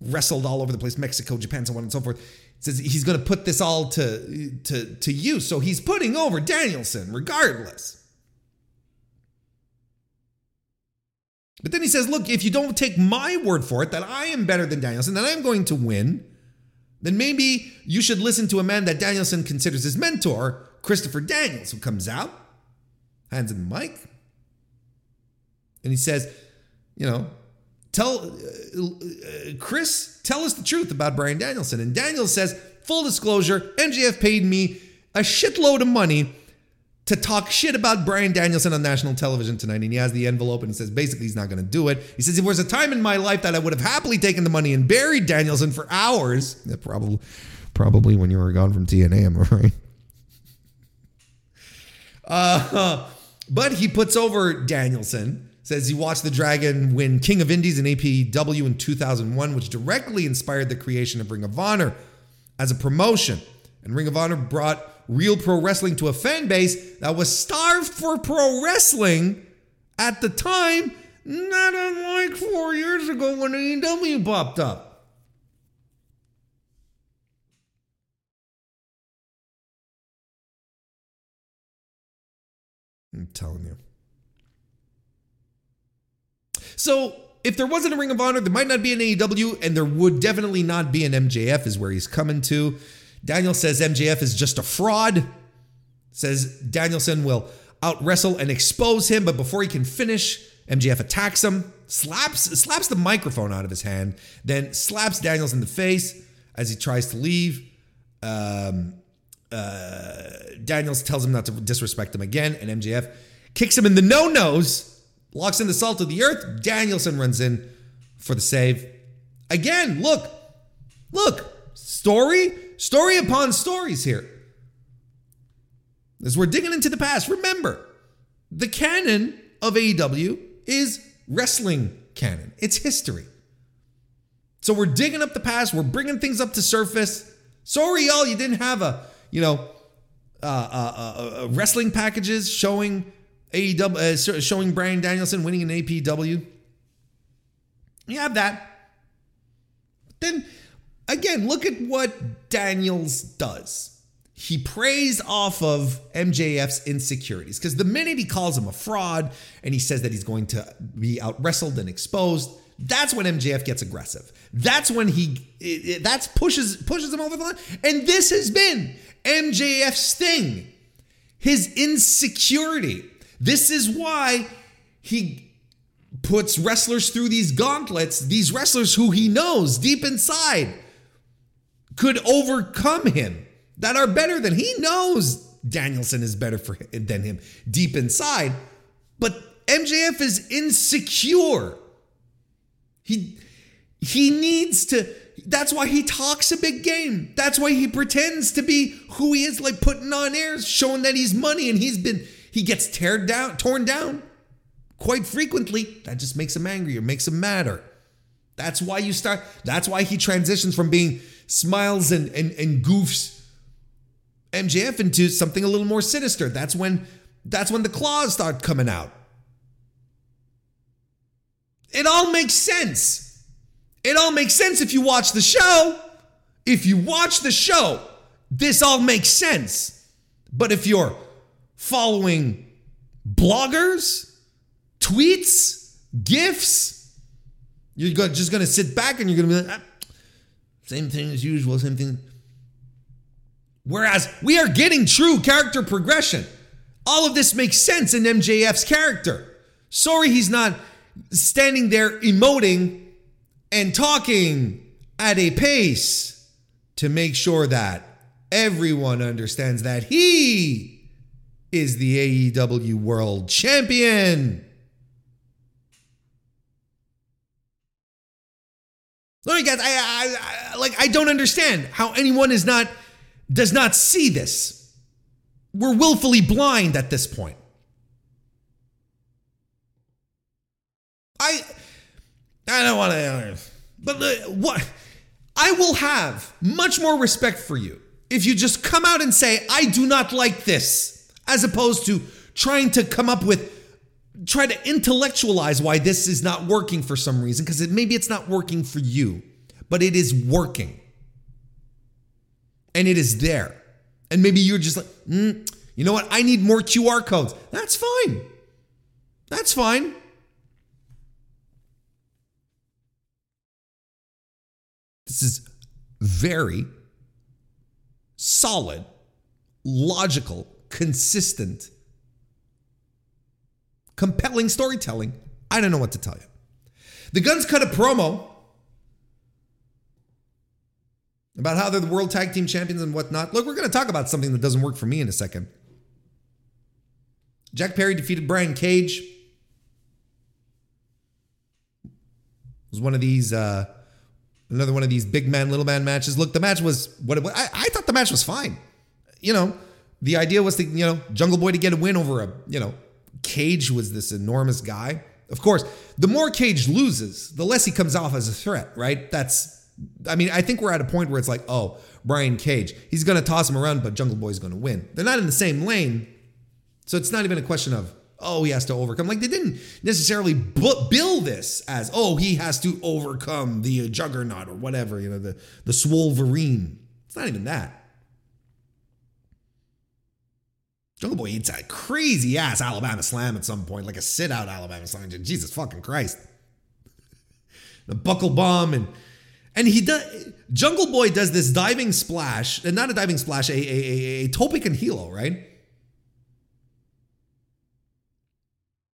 wrestled all over the place, Mexico, Japan, so on and so forth says he's going to put this all to to to use. So he's putting over Danielson regardless. But then he says, "Look, if you don't take my word for it that I am better than Danielson, that I'm going to win, then maybe you should listen to a man that Danielson considers his mentor, Christopher Daniels, who comes out, hands him the mic, and he says, you know, tell uh, uh, Chris, tell us the truth about Bryan Danielson. And Daniel says, full disclosure, MJF paid me a shitload of money to talk shit about Bryan Danielson on national television tonight. And he has the envelope and he says basically he's not going to do it. He says, if there was a time in my life that I would have happily taken the money and buried Danielson for hours, yeah, probably, probably when you were gone from TNA, am I *laughs* right? Uh, but he puts over Danielson says he watched the Dragon win King of Indies in APW in 2001, which directly inspired the creation of Ring of Honor as a promotion. And Ring of Honor brought real pro wrestling to a fan base that was starved for pro wrestling at the time, not unlike four years ago when AEW popped up. I'm telling you. So if there wasn't a Ring of Honor, there might not be an AEW, and there would definitely not be an MJF, is where he's coming to. Daniel says MJF is just a fraud. Says Danielson will out wrestle and expose him, but before he can finish, MJF attacks him, slaps slaps the microphone out of his hand, then slaps Daniels in the face as he tries to leave. Um, uh, Daniels tells him not to disrespect him again, and MJF kicks him in the no nose locks in the salt of the earth. Danielson runs in for the save. Again, look, look, story, story upon stories here. As we're digging into the past, remember, the canon of AEW is wrestling canon, it's history. So we're digging up the past, we're bringing things up to surface. Sorry, y'all, you didn't have a, you know, uh, uh, uh, uh wrestling packages showing AEW uh, showing Bryan Danielson winning an APW. You have that. Then again, look at what Daniels does. He preys off of MJF's insecurities because the minute he calls him a fraud and he says that he's going to be out wrestled and exposed, that's when MJF gets aggressive. That's when he that's pushes pushes him over the line. And this has been MJF's thing. His insecurity. This is why he puts wrestlers through these gauntlets, these wrestlers who he knows deep inside could overcome him, that are better than he knows Danielson is better for him, than him deep inside. But MJF is insecure. He he needs to that's why he talks a big game. That's why he pretends to be who he is, like putting on airs, showing that he's money and he's been he gets teared down, torn down quite frequently. That just makes him angry or makes him madder. That's why you start, that's why he transitions from being smiles and, and, and goofs MJF into something a little more sinister. That's when that's when the claws start coming out. It all makes sense. It all makes sense if you watch the show. If you watch the show, this all makes sense. But if you're following bloggers, tweets, GIFs. You're just going to sit back and you're going to be like, ah, same thing as usual, same thing. Whereas we are getting true character progression. All of this makes sense in MJF's character. Sorry, he's not standing there emoting and talking at a pace to make sure that everyone understands that he is the AEW World Champion. Me guess. I, I, I like. I don't understand how anyone is not does not see this. We're willfully blind at this point. I I don't want to, but the, what I will have much more respect for you if you just come out and say I do not like this, as opposed to trying to come up with try to intellectualize why this is not working for some reason because it, maybe it's not working for you, but it is working. And it is there. And maybe you're just like, mm, you know what? I need more QR codes. That's fine. That's fine. This is very solid, logical, consistent compelling storytelling. I don't know what to tell you. The Gunns cut a promo about how they're the world tag team champions and whatnot. Look, we're going to talk about something that doesn't work for me in a second. Jack Perry defeated Brian Cage. It was one of these, uh, another one of these big man, little man matches. Look, the match was what it was. I, I thought the match was fine. You know, the idea was to, you know, Jungle Boy to get a win over a, you know, Cage was this enormous guy. Of course, the more Cage loses, the less he comes off as a threat, right? That's, I mean, I think we're at a point where it's like, oh, Brian Cage, he's going to toss him around, but Jungle Boy's going to win. They're not in the same lane. So it's not even a question of, oh, he has to overcome. Like they didn't necessarily bill this as, oh, he has to overcome the juggernaut or whatever, you know, the, the Swolverine. It's not even that. Jungle Boy eats a crazy ass Alabama slam at some point, like a sit out Alabama slam. Jesus fucking Christ. The buckle bomb and and he does Jungle Boy does this diving splash, and not a diving splash, a a a, a tope con hilo, right?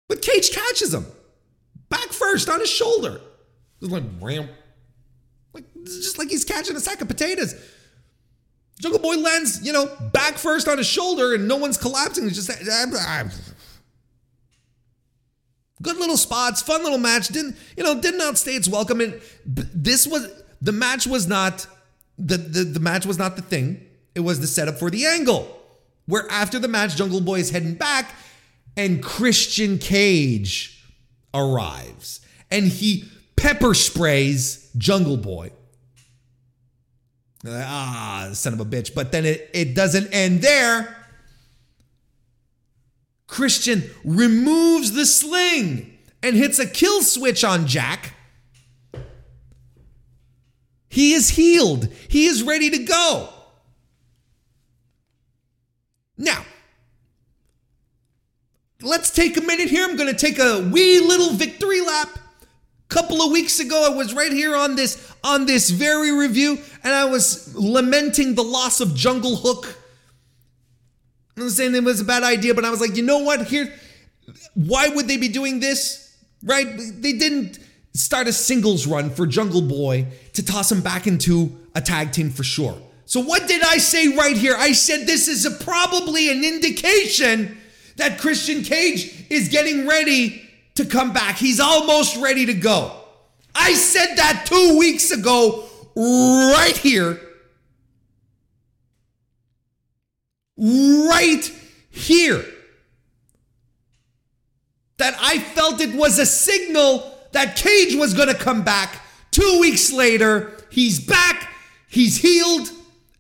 But Cage catches him back first on his shoulder. It's like ram, like just like he's catching a sack of potatoes. Jungle Boy lands, you know, back first on his shoulder and no one's collapsing. It's just good little spots, fun little match. Didn't, you know, didn't outstay its welcome. And this was the match was not the, the the match was not the thing. It was the setup for the angle. Where after the match, Jungle Boy is heading back and Christian Cage arrives and he pepper sprays Jungle Boy. Ah, son of a bitch. But then it, it doesn't end there. Christian removes the sling and hits a kill switch on Jack. He is healed. He is ready to go. Now, let's take a minute here. I'm going to take a wee little victory lap couple of weeks ago i was right here on this on this very review and i was lamenting the loss of jungle hook. I'm saying it was a bad idea but i was like you know what? Here why would they be doing this? Right? They didn't start a singles run for jungle boy to toss him back into a tag team for sure. So what did i say right here? I said this is probably an indication that christian cage is getting ready to come back. He's almost ready to go. I said that two weeks ago, right here. Right here. That I felt it was a signal that Cage was going to come back. Two weeks later, he's back, he's healed,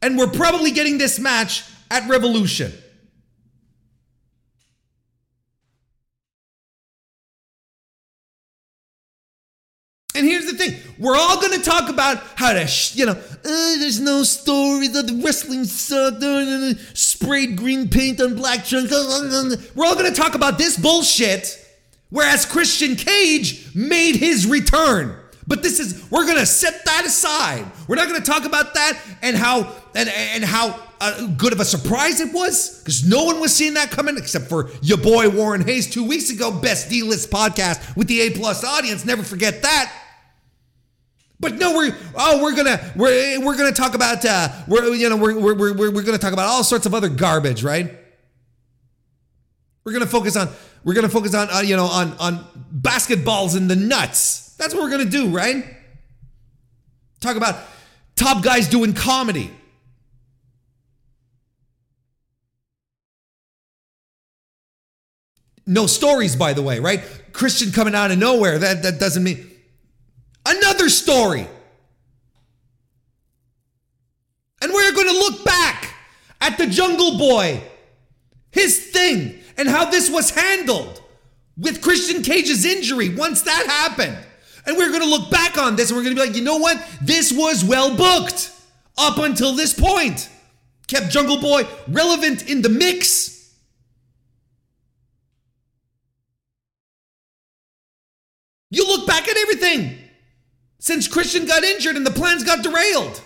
and we're probably getting this match at Revolution. Thing we're all going to talk about how to, sh- you know, uh, there's no story, the, the wrestling sucked, uh, sprayed green paint on black trunk. We're all going to talk about this bullshit, whereas Christian Cage made his return. But this is we're gonna set that aside. We're not gonna talk about that and how and and how uh, good of a surprise it was because no one was seeing that coming except for your boy Warren Hayes two weeks ago. Best D list podcast with the A plus audience. Never forget that. But no, we're oh we're gonna we're we're gonna talk about uh we're you know we're we're we're, we're gonna talk about all sorts of other garbage, right? We're gonna focus on we're gonna focus on uh, you know on on basketballs and the nuts. That's what we're gonna do, right? Talk about top guys doing comedy. No stories, by the way, right? Christian coming out of nowhere. That, that doesn't mean. Another story. And we're going to look back at the Jungle Boy, his thing, and how this was handled with Christian Cage's injury once that happened. And we're going to look back on this and we're going to be like, you know what? This was well booked up until this point. Kept Jungle Boy relevant in the mix. You look back at everything since Christian got injured and the plans got derailed.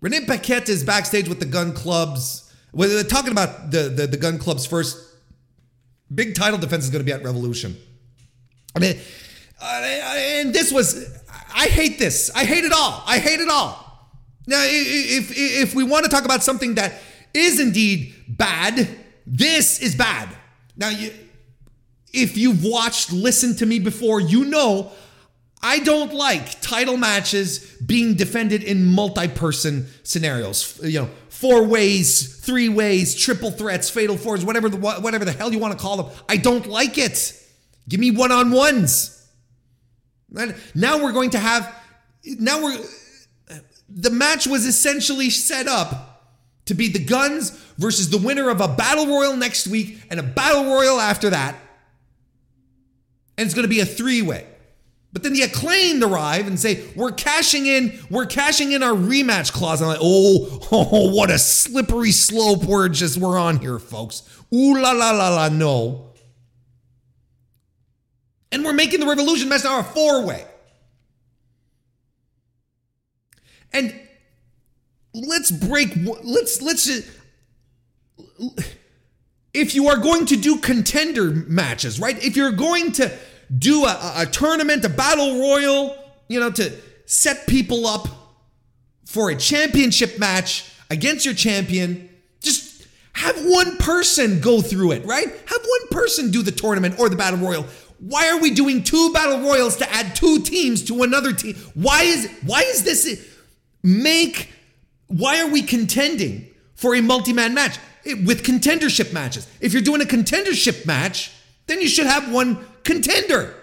Renee Paquette is backstage with the Gunn Clubs. Well, they're talking about the, the, the Gunn Club's first big title defense is going to be at Revolution. I mean, uh, and this was, I hate this. I hate it all. I hate it all. Now, if, if we want to talk about something that is indeed bad, this is bad. Now, you, if you've watched, listened to me before, you know I don't like title matches being defended in multi-person scenarios. You know, four ways, three ways, triple threats, fatal fours, whatever the whatever the hell you want to call them. I don't like it. Give me one-on-ones. Now we're going to have now we're the match was essentially set up to be the Gunns versus the winner of a battle royal next week and a battle royal after that. And it's going to be a three-way. But then the acclaimed arrive and say, "We're cashing in. We're cashing in our rematch clause." I'm like, "Oh, *laughs* oh, what a slippery slope we're just we're on here, folks. Ooh la la la la, no." And we're making the Revolution match now a four-way. And let's break. Let's let's. Just, if you are going to do contender matches, right? If you're going to do a, a tournament, a battle royal, you know, to set people up for a championship match against your champion. Just have one person go through it, right? Have one person do the tournament or the battle royal. Why are we doing two battle royals to add two teams to another team? Why is why is this make why are we contending for a multi-man match with contendership matches? If you're doing a contendership match, then you should have one contender.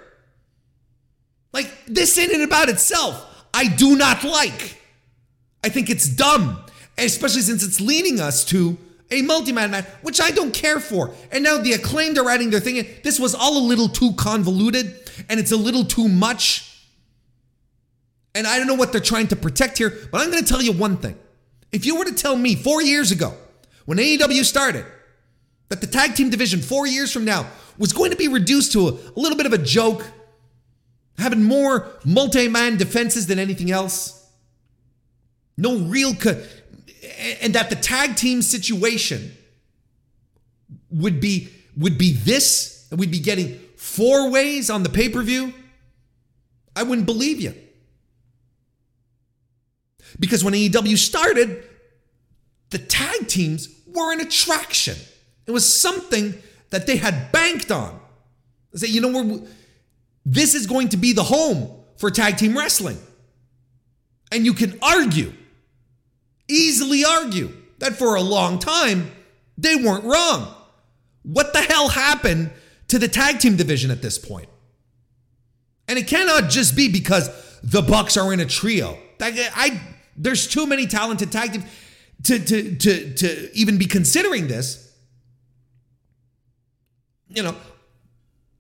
Like, this in and about itself, I do not like. I think it's dumb, especially since it's leading us to a multi-man match, which I don't care for. And now the acclaimed are adding their thing in. This was all a little too convoluted and it's a little too much. And I don't know what they're trying to protect here, but I'm going to tell you one thing. If you were to tell me four years ago, when AEW started, that the tag team division four years from now was going to be reduced to a, a little bit of a joke, having more multi man defenses than anything else. No real. Co- and that the tag team situation would be would be this and we'd be getting four ways on the pay-per-view i wouldn't believe you because when AEW started the tag teams were an attraction it was something that they had banked on. They say, you know, we're, this is going to be the home for tag team wrestling. And you can argue, easily argue, that for a long time, they weren't wrong. What the hell happened to the tag team division at this point? And it cannot just be because the Bucks are in a trio. I, there's too many talented tag teams to, to, to, to even be considering this you know,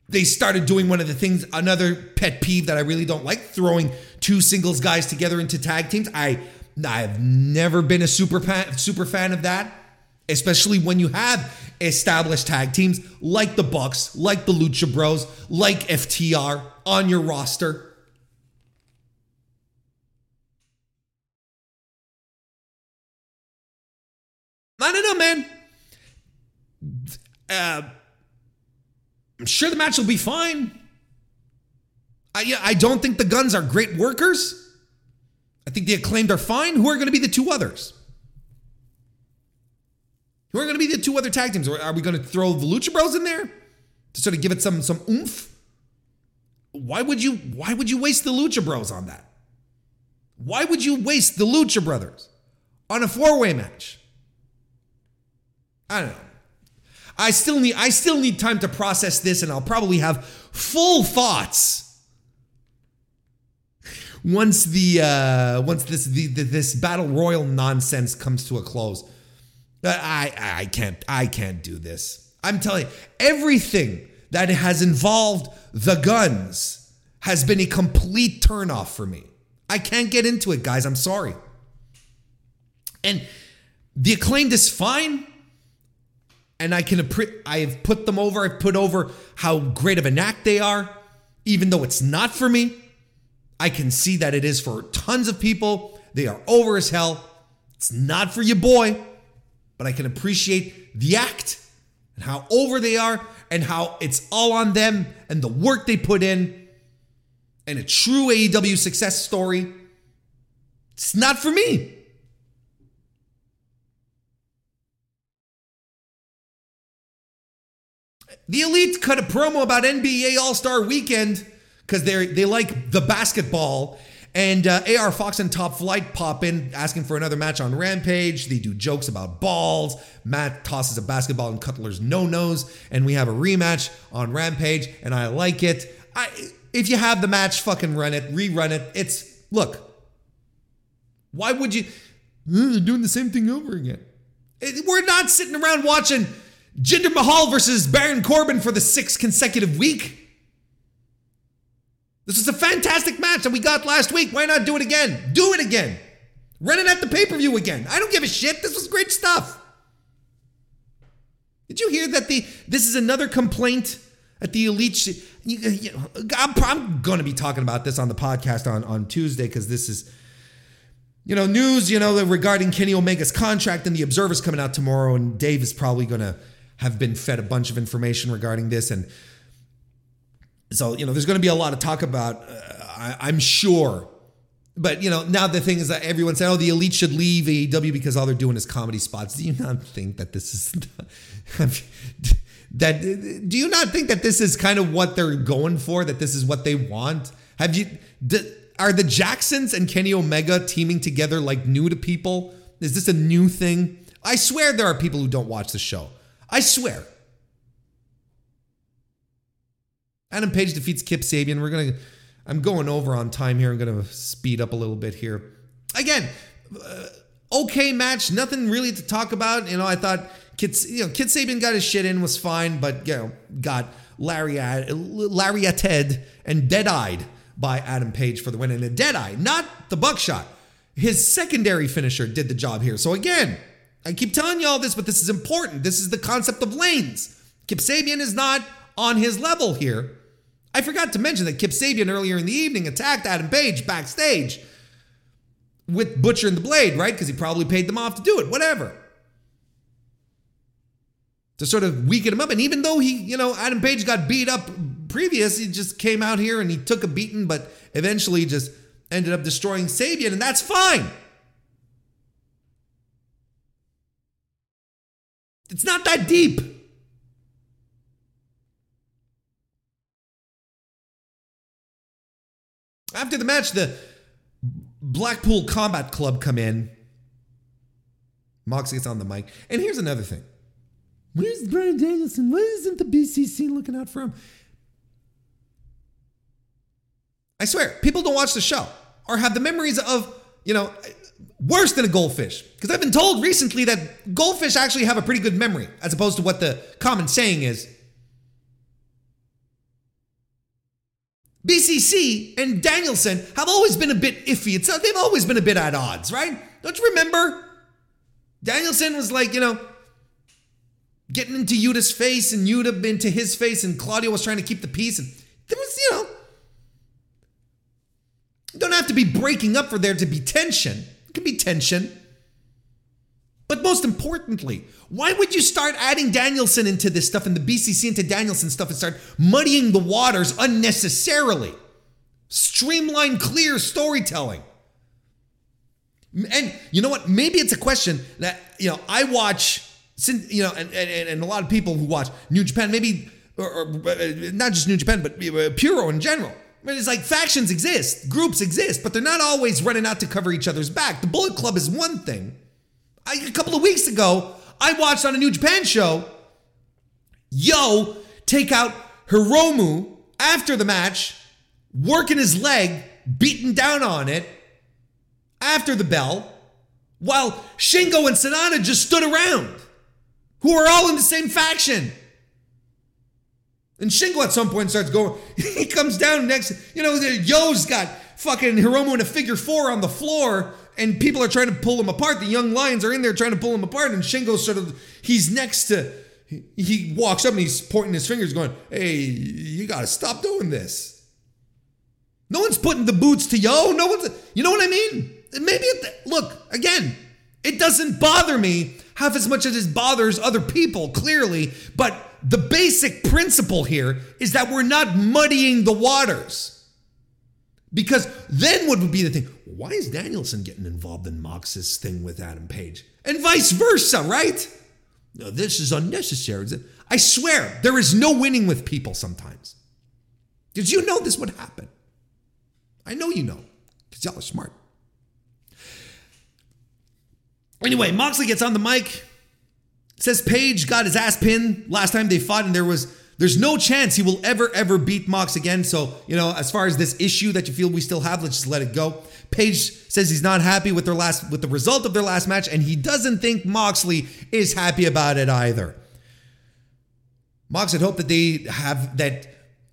they started doing one of the things, another pet peeve that I really don't like, throwing two singles guys together into tag teams. I I've never been a super fan, super fan of that, especially when you have established tag teams like the Bucks, like the Lucha Bros, like FTR on your roster. Man. Uh, I'm sure the match will be fine. I, I don't think the Gunns are great workers. I think the acclaimed are fine. Who are going to be the two others? Who are going to be the two other tag teams? Are we going to throw the Lucha Bros in there to sort of give it some some oomph? Why would you why would you waste the Lucha Bros on that? Why would you waste the Lucha Brothers on a four-way match? I don't know. I still need I still need time to process this and I'll probably have full thoughts once the uh once this the, the this battle royal nonsense comes to a close. I I can't I can't do this. I'm telling you, everything that has involved the Gunns has been a complete turnoff for me. I can't get into it, guys. I'm sorry. And the acclaimed is fine. And I can I have put them over. I've put over how great of an act they are, even though it's not for me. I can see that it is for tons of people. They are over as hell. It's not for your boy, but I can appreciate the act and how over they are and how it's all on them and the work they put in and a true AEW success story. It's not for me. The Elite cut a promo about NBA All Star Weekend because they they like the basketball. And uh, AR Fox and Top Flight pop in asking for another match on Rampage. They do jokes about balls. Matt tosses a basketball in Cutler's no nos, and we have a rematch on Rampage, and I like it. I, if you have the match, fucking run it, rerun it. It's look. Why would you? Doing the same thing over again. We're not sitting around watching Jinder Mahal versus Baron Corbin for the sixth consecutive week. This was a fantastic match that we got last week. Why not do it again? Do it again. Run it at the pay per view again. I don't give a shit. This was great stuff. Did you hear that the this is another complaint at the elite? You, you I'm, I'm going to be talking about this on the podcast on on Tuesday because this is you know news you know regarding Kenny Omega's contract and the Observer's coming out tomorrow, and Dave is probably going to have been fed a bunch of information regarding this and so, you know, there's going to be a lot of talk about, uh, I, am sure. But, you know, now the thing is that everyone said, oh, the elite should leave AEW because all they're doing is comedy spots. Do you not think that this is. *laughs* that do you not think that this is kind of what they're going for that this is what they want have you are the jacksons and kenny omega teaming together like new to people is this a new thing i swear there are people who don't watch the show i swear Adam Page defeats Kip Sabian. We're gonna. I'm going over on time here. I'm gonna speed up a little bit here. Again, uh, okay match. Nothing really to talk about. You know, I thought Kit, you know, Kip Sabian got his shit in was fine, but you know, got lariat, lariated and dead-eyed by Adam Page for the win. And a dead-eye, not the buckshot. His secondary finisher did the job here. So again, I keep telling you all this, but this is important. This is the concept of lanes. Kip Sabian is not on his level here. I forgot to mention that Kip Sabian earlier in the evening attacked Adam Page backstage with Butcher and the Blade, right? Because he probably paid them off to do it, whatever. To sort of weaken him up. And even though he, you know, Adam Page got beat up previous, he just came out here and he took a beating, but eventually just ended up destroying Sabian, and that's fine. It's not that deep. After the match, the Blackpool Combat Club come in. Mox gets on the mic. And here's another thing. Where's Bryan Danielson? Why isn't the BCC looking out for him? I swear, people don't watch the show or have the memories of, you know, worse than a goldfish. Because I've been told recently that goldfish actually have a pretty good memory, as opposed to what the common saying is. BCC and Danielson have always been a bit iffy. It's uh, they've always been a bit at odds, right? Don't you remember? Danielson was like, you know, getting into Yuta's face and Yuta into his face, and Claudio was trying to keep the peace. And there was, you know, don't have to be breaking up for there to be tension. It be tension. But most importantly, why would you start adding Danielson into this stuff and the BCC into Danielson stuff and start muddying the waters unnecessarily? Streamline, clear storytelling. And you know what? Maybe it's a question that, you know, I watch since you know, and, and, and a lot of people who watch New Japan, maybe or, or uh, not just New Japan, but uh, Puro in general. It's like factions exist, groups exist, but they're not always running out to cover each other's back. The Bullet Club is one thing. I, a couple of weeks ago, I watched on a New Japan show, Yo take out Hiromu after the match, working his leg, beating down on it after the bell, while Shingo and Sanada just stood around, who are all in the same faction. And Shingo at some point starts going, *laughs* he comes down next, you know, Yo's got fucking Hiromu in a figure four on the floor, and people are trying to pull him apart. The young lions are in there trying to pull him apart, and Shingo sort of, he's next to, he walks up and he's pointing his fingers, going, hey, you gotta stop doing this. No one's putting the boots to Yo. No one's, you know what I mean? Maybe, look, again, it doesn't bother me half as much as it bothers other people, clearly, but the basic principle here is that we're not muddying the waters. Because then what would be the thing? Why is Danielson getting involved in Mox's thing with Adam Page? And vice versa, right? No, this is unnecessary. I swear, there is no winning with people sometimes. Did you know this would happen? I know you know, because y'all are smart. Anyway, Moxley gets on the mic, says Page got his ass pinned last time they fought, and there was there's no chance he will ever ever beat Mox again. So you know, as far as this issue that you feel we still have, let's just let it go. Page says he's not happy with their last with the result of their last match, and he doesn't think Moxley is happy about it either. Mox had hoped that they have that.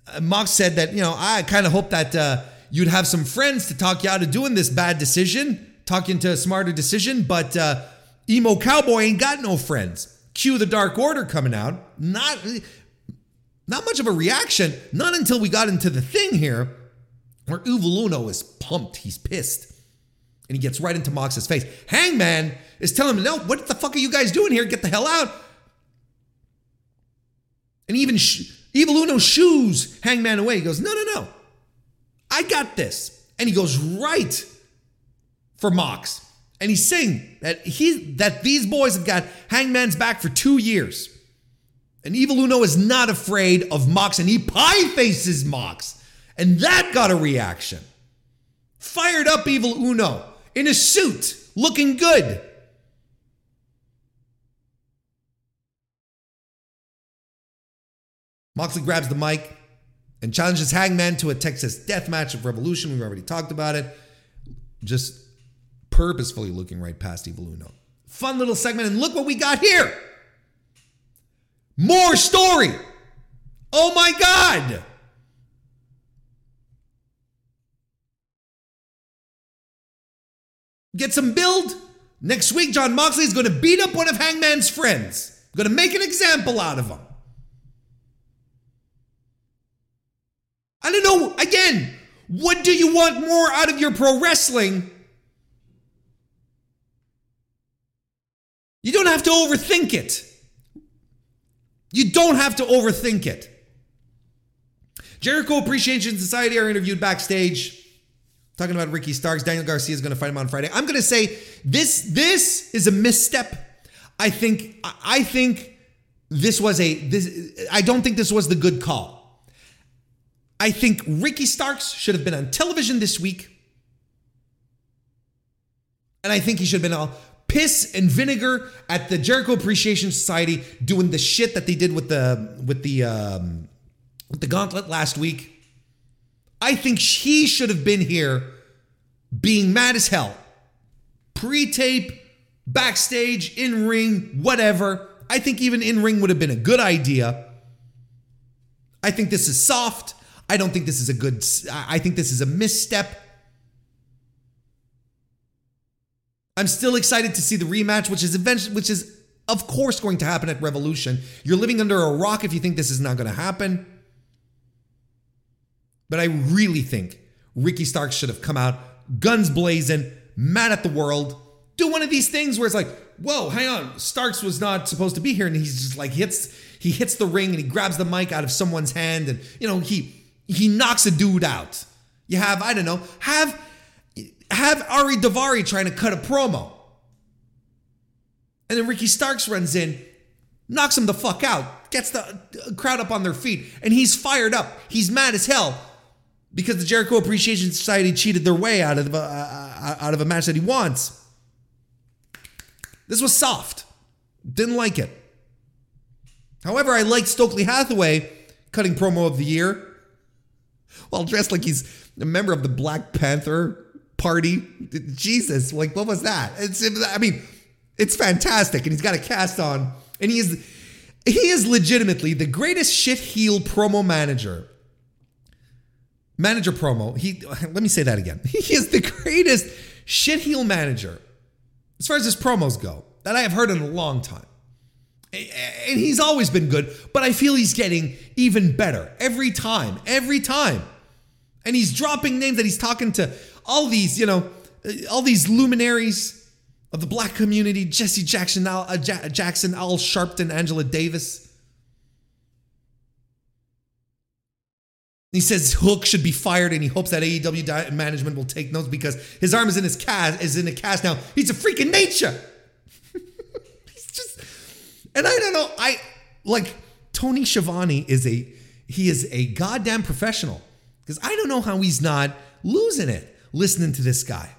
Uh, Mox said that you know I kind of hope that uh, you'd have some friends to talk you out of doing this bad decision, talking to a smarter decision, but uh, emo cowboy ain't got no friends. Cue the Dark Order coming out. Not not much of a reaction. Not until we got into the thing here, where Evil Uno is pumped. He's pissed. And he gets right into Mox's face. Hangman is telling him, no, what the fuck are you guys doing here? Get the hell out. And even sh- Evil Uno shoos Hangman away. He goes, no, no, no. I got this. And he goes right for Mox. And he's saying that he that these boys have got Hangman's back for two years. And Evil Uno is not afraid of Mox, and he pie faces Mox. And that got a reaction. Fired up Evil Uno in a suit, looking good. Moxley grabs the mic and challenges Hangman to a Texas death match of Revolution. We've already talked about it. Just purposefully looking right past Evil Uno. Fun little segment, and look what we got here. More story. Oh my God. Get some build. Next week, Jon Moxley is going to beat up one of Hangman's friends. Going to make an example out of him. I don't know. Again, what do you want more out of your pro wrestling You don't have to overthink it. You don't have to overthink it. Jericho Appreciation Society are interviewed backstage talking about Ricky Starks. Daniel Garcia is going to fight him on Friday. I'm going to say this this is a misstep. I think I think this was a this I don't think this was the good call. I think Ricky Starks should have been on television this week. And I think he should have been on piss and vinegar at the Jericho Appreciation Society doing the shit that they did with the with the um, with the gauntlet last week. I think he should have been here being mad as hell. Pre-tape, backstage, in ring, whatever. I think even in ring would have been a good idea. I think this is soft. I don't think this is a good I think this is a misstep. I'm still excited to see the rematch, which is eventually, which is of course going to happen at Revolution. You're living under a rock if you think this is not going to happen. But I really think Ricky Starks should have come out guns blazing, mad at the world, do one of these things where it's like, whoa, hang on, Starks was not supposed to be here, and he's just like hits he hits the ring and he grabs the mic out of someone's hand, and you know he he knocks a dude out. You have I don't know have have Ari Daivari trying to cut a promo. And then Ricky Starks runs in knocks him the fuck out, gets the crowd up on their feet, and he's fired up. He's mad as hell because the Jericho Appreciation Society cheated their way out of, uh, uh, out of a match that he wants. This was soft. Didn't like it. However, I liked Stokely Hathaway cutting promo of the year while dressed like he's a member of the Black Panther party. Jesus, like what was that? It's I mean, it's fantastic, and he's got a cast on, and he is he is legitimately the greatest shit heel promo manager. Manager promo. He *laughs* let me say that again. *laughs* He is the greatest shit heel manager as far as his promos go that I have heard in a long time. And he's always been good, but I feel he's getting even better every time, every time. And he's dropping names that he's talking to all these, you know, all these luminaries of the black community Jesse Jackson, Al, uh, Jackson, Al Sharpton, Angela Davis. He says Hook should be fired, and he hopes that AEW management will take notes because his arm is in his cast, is in a cast now. He's a freaking nature. *laughs* He's just, and I don't know. I like Tony Schiavone is a he is a goddamn professional because I don't know how he's not losing it listening to this guy.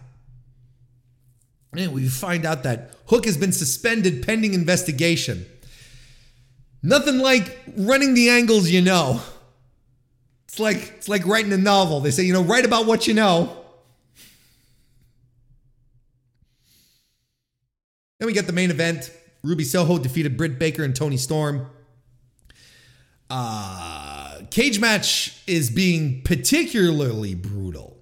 And we find out that Hook has been suspended pending investigation. Nothing like running the angles you know. It's like it's like writing a novel. They say, you know, write about what you know. Then we get the main event. Ruby Soho defeated Britt Baker and Toni Storm. Uh, cage match is being particularly brutal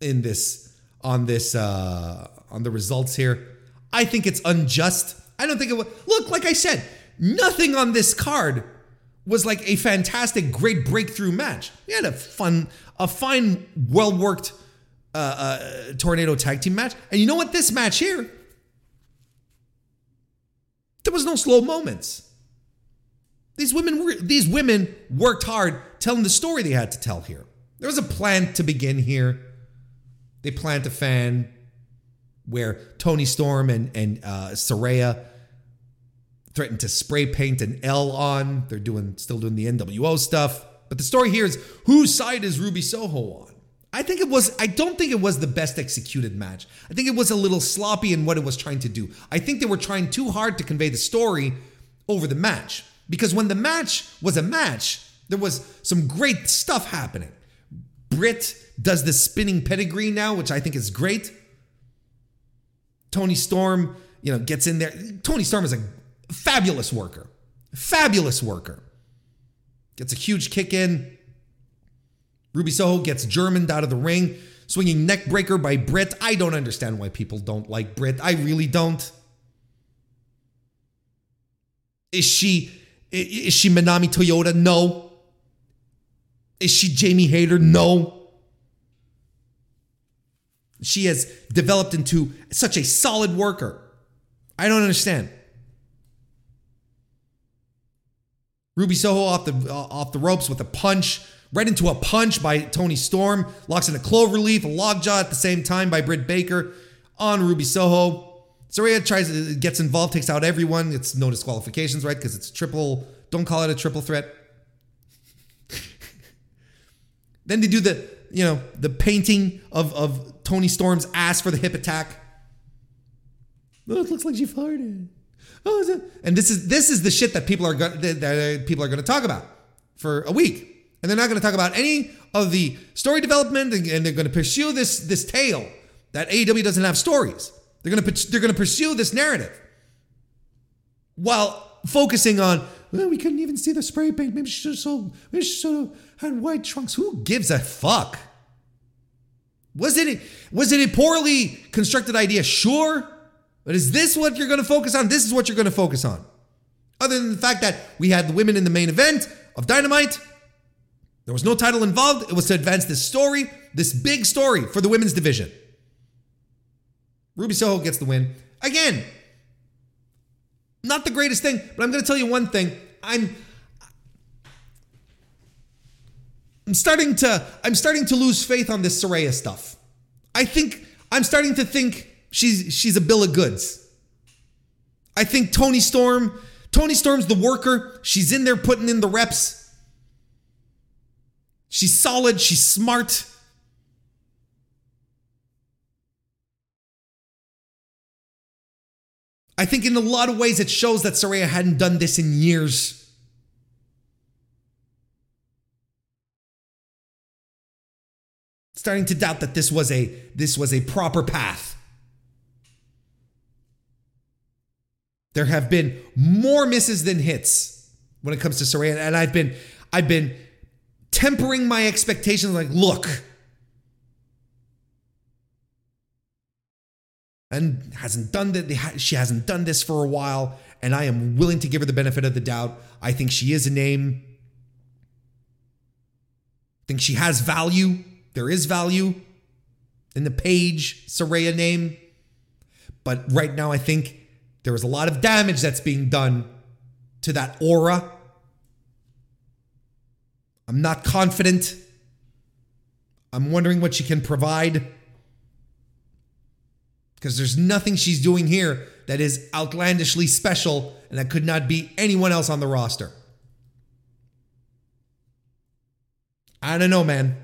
in this on this uh on the results here. I think it's unjust. I don't think it would look like I said, nothing on this card was like a fantastic, great breakthrough match. We had a fun, a fine, well worked uh, uh, tornado tag team match. And you know what? This match here, there was no slow moments. These women were these women worked hard telling the story they had to tell here. There was a plan to begin here. They plant a fan where Toni Storm and, and uh, Saraya threatened to spray paint an L on. They're doing still doing the NWO stuff. But the story here is whose side is Ruby Soho on? I think it was, I don't think it was the best executed match. I think it was a little sloppy in what it was trying to do. I think they were trying too hard to convey the story over the match. Because when the match was a match, there was some great stuff happening. Britt does the spinning pedigree now, which I think is great. Toni Storm, you know, gets in there. Toni Storm is a fabulous worker. Fabulous worker. Gets a huge kick in. Ruby Soho gets Germaned out of the ring. Swinging neck breaker by Britt. I don't understand why people don't like Britt. I really don't. Is she is she Manami Toyota? No. Is she Jamie Hayter? No. She has developed into such a solid worker. I don't understand. Ruby Soho off the uh, off the ropes with a punch, right into a punch by Toni Storm, locks in a clover leaf, a lockjaw at the same time by Britt Baker on Ruby Soho. Saraya tries to gets involved, takes out everyone. It's no disqualifications, right? Because it's triple. Don't call it a triple threat. Then they do the you know the painting of of Toni Storm's ass for the hip attack. Oh, it looks like she farted. Oh, and this is this is the shit that people are going that people are going to talk about for a week, and they're not going to talk about any of the story development, and, they're going to pursue this this tale that AEW doesn't have stories. They're going to they're going to pursue this narrative while focusing on well, we couldn't even see the spray paint. Maybe she should have maybe she should have had white trunks. Who gives a fuck? Was it was it a poorly constructed idea? Sure. But is this what you're going to focus on? This is what you're going to focus on. Other than the fact that we had the women in the main event of Dynamite, there was no title involved. It was to advance this story, this big story for the women's division. Ruby Soho gets the win. Again, not the greatest thing, but I'm going to tell you one thing. I'm I'm starting to I'm starting to lose faith on this Saraya stuff. I think I'm starting to think she's she's a bill of goods. I think Toni Storm Toni Storm's the worker. She's in there putting in the reps. She's solid. She's smart. I think in a lot of ways it shows that Saraya hadn't done this in years. Starting to doubt that this was a this was a proper path. There have been more misses than hits when it comes to Saraya, and I've been I've been tempering my expectations like, look, and hasn't done that. She hasn't done this for a while, and I am willing to give her the benefit of the doubt. I think she is a name. I think she has value. There is value in the Paige Saraya name, but right now I think there is a lot of damage that's being done to that aura. I'm not confident. I'm wondering what she can provide because there's nothing she's doing here that is outlandishly special and that could not be anyone else on the roster. I don't know, man.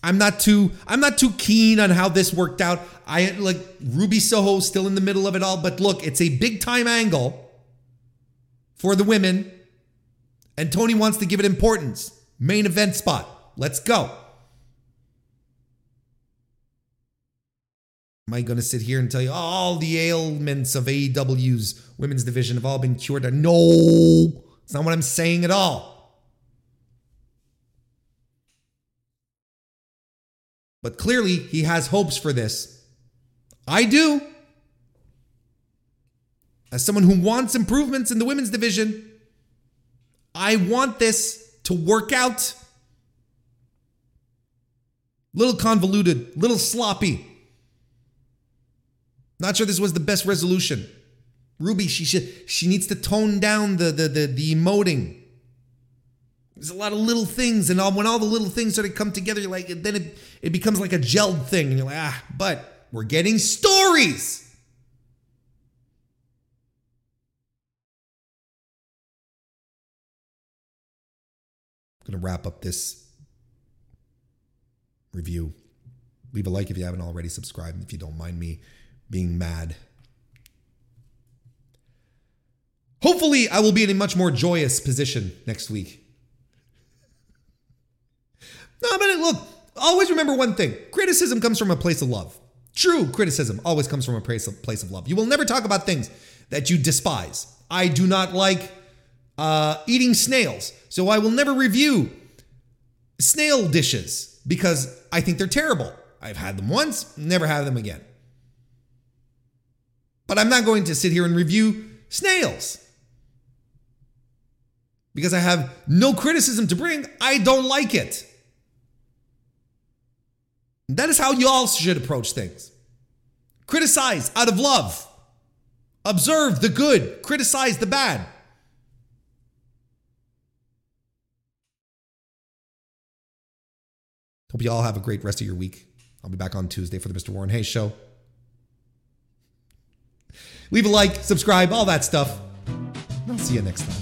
I'm not too I'm not too keen on how this worked out. I like Ruby Soho still in the middle of it all, but look, it's a big time angle for the women and Tony wants to give it importance. Main event spot. Let's go. Am I going to sit here and tell you all the ailments of AEW's women's division have all been cured? No, it's not what I'm saying at all. But clearly, he has hopes for this. I do. As someone who wants improvements in the women's division, I want this to work out. Little convoluted, little sloppy. Not sure this was the best resolution. Ruby, she should, she needs to tone down the the the, the emoting. There's a lot of little things, and all, when all the little things sort of come together, you're like then it, it becomes like a gelled thing, and you're like, ah, but we're getting stories. I'm gonna wrap up this review. Leave a like if you haven't already subscribed, if you don't mind me being mad. Hopefully, I will be in a much more joyous position next week. No, but look, always remember one thing criticism comes from a place of love. True criticism always comes from a place of, love. You will never talk about things that you despise. I do not like uh, eating snails, so I will never review snail dishes because I think they're terrible. I've had them once, never have them again. But I'm not going to sit here and review snails because I have no criticism to bring. I don't like it. That is how y'all should approach things. Criticize out of love. Observe the good, criticize the bad. Hope you all have a great rest of your week. I'll be back on Tuesday for the Mr. Warren Hayes show. Leave a like, subscribe, all that stuff. I'll see you next time.